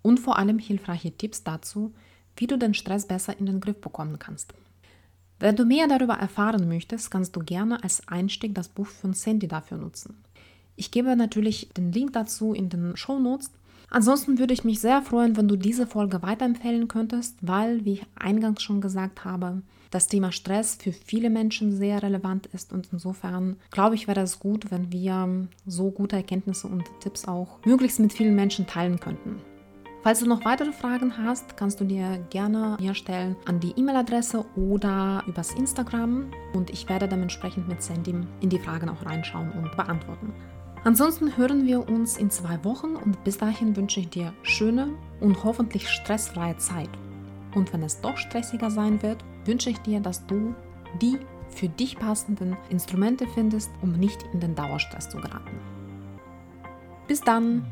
und vor allem hilfreiche Tipps dazu, wie du den Stress besser in den Griff bekommen kannst. Wenn du mehr darüber erfahren möchtest, kannst du gerne als Einstieg das Buch von Sandy dafür nutzen. Ich gebe natürlich den Link dazu in den Show Notes. Ansonsten würde ich mich sehr freuen, wenn du diese Folge weiterempfehlen könntest, weil, wie ich eingangs schon gesagt habe, das Thema Stress für viele Menschen sehr relevant ist und insofern glaube ich, wäre es gut, wenn wir so gute Erkenntnisse und Tipps auch möglichst mit vielen Menschen teilen könnten. Falls du noch weitere Fragen hast, kannst du dir gerne mir stellen an die E-Mail-Adresse oder übers Instagram und ich werde dementsprechend mit Sandy in die Fragen auch reinschauen und beantworten. Ansonsten hören wir uns in zwei Wochen und bis dahin wünsche ich dir schöne und hoffentlich stressfreie Zeit. Und wenn es doch stressiger sein wird, wünsche ich dir, dass du die für dich passenden Instrumente findest, um nicht in den Dauerstress zu geraten. Bis dann!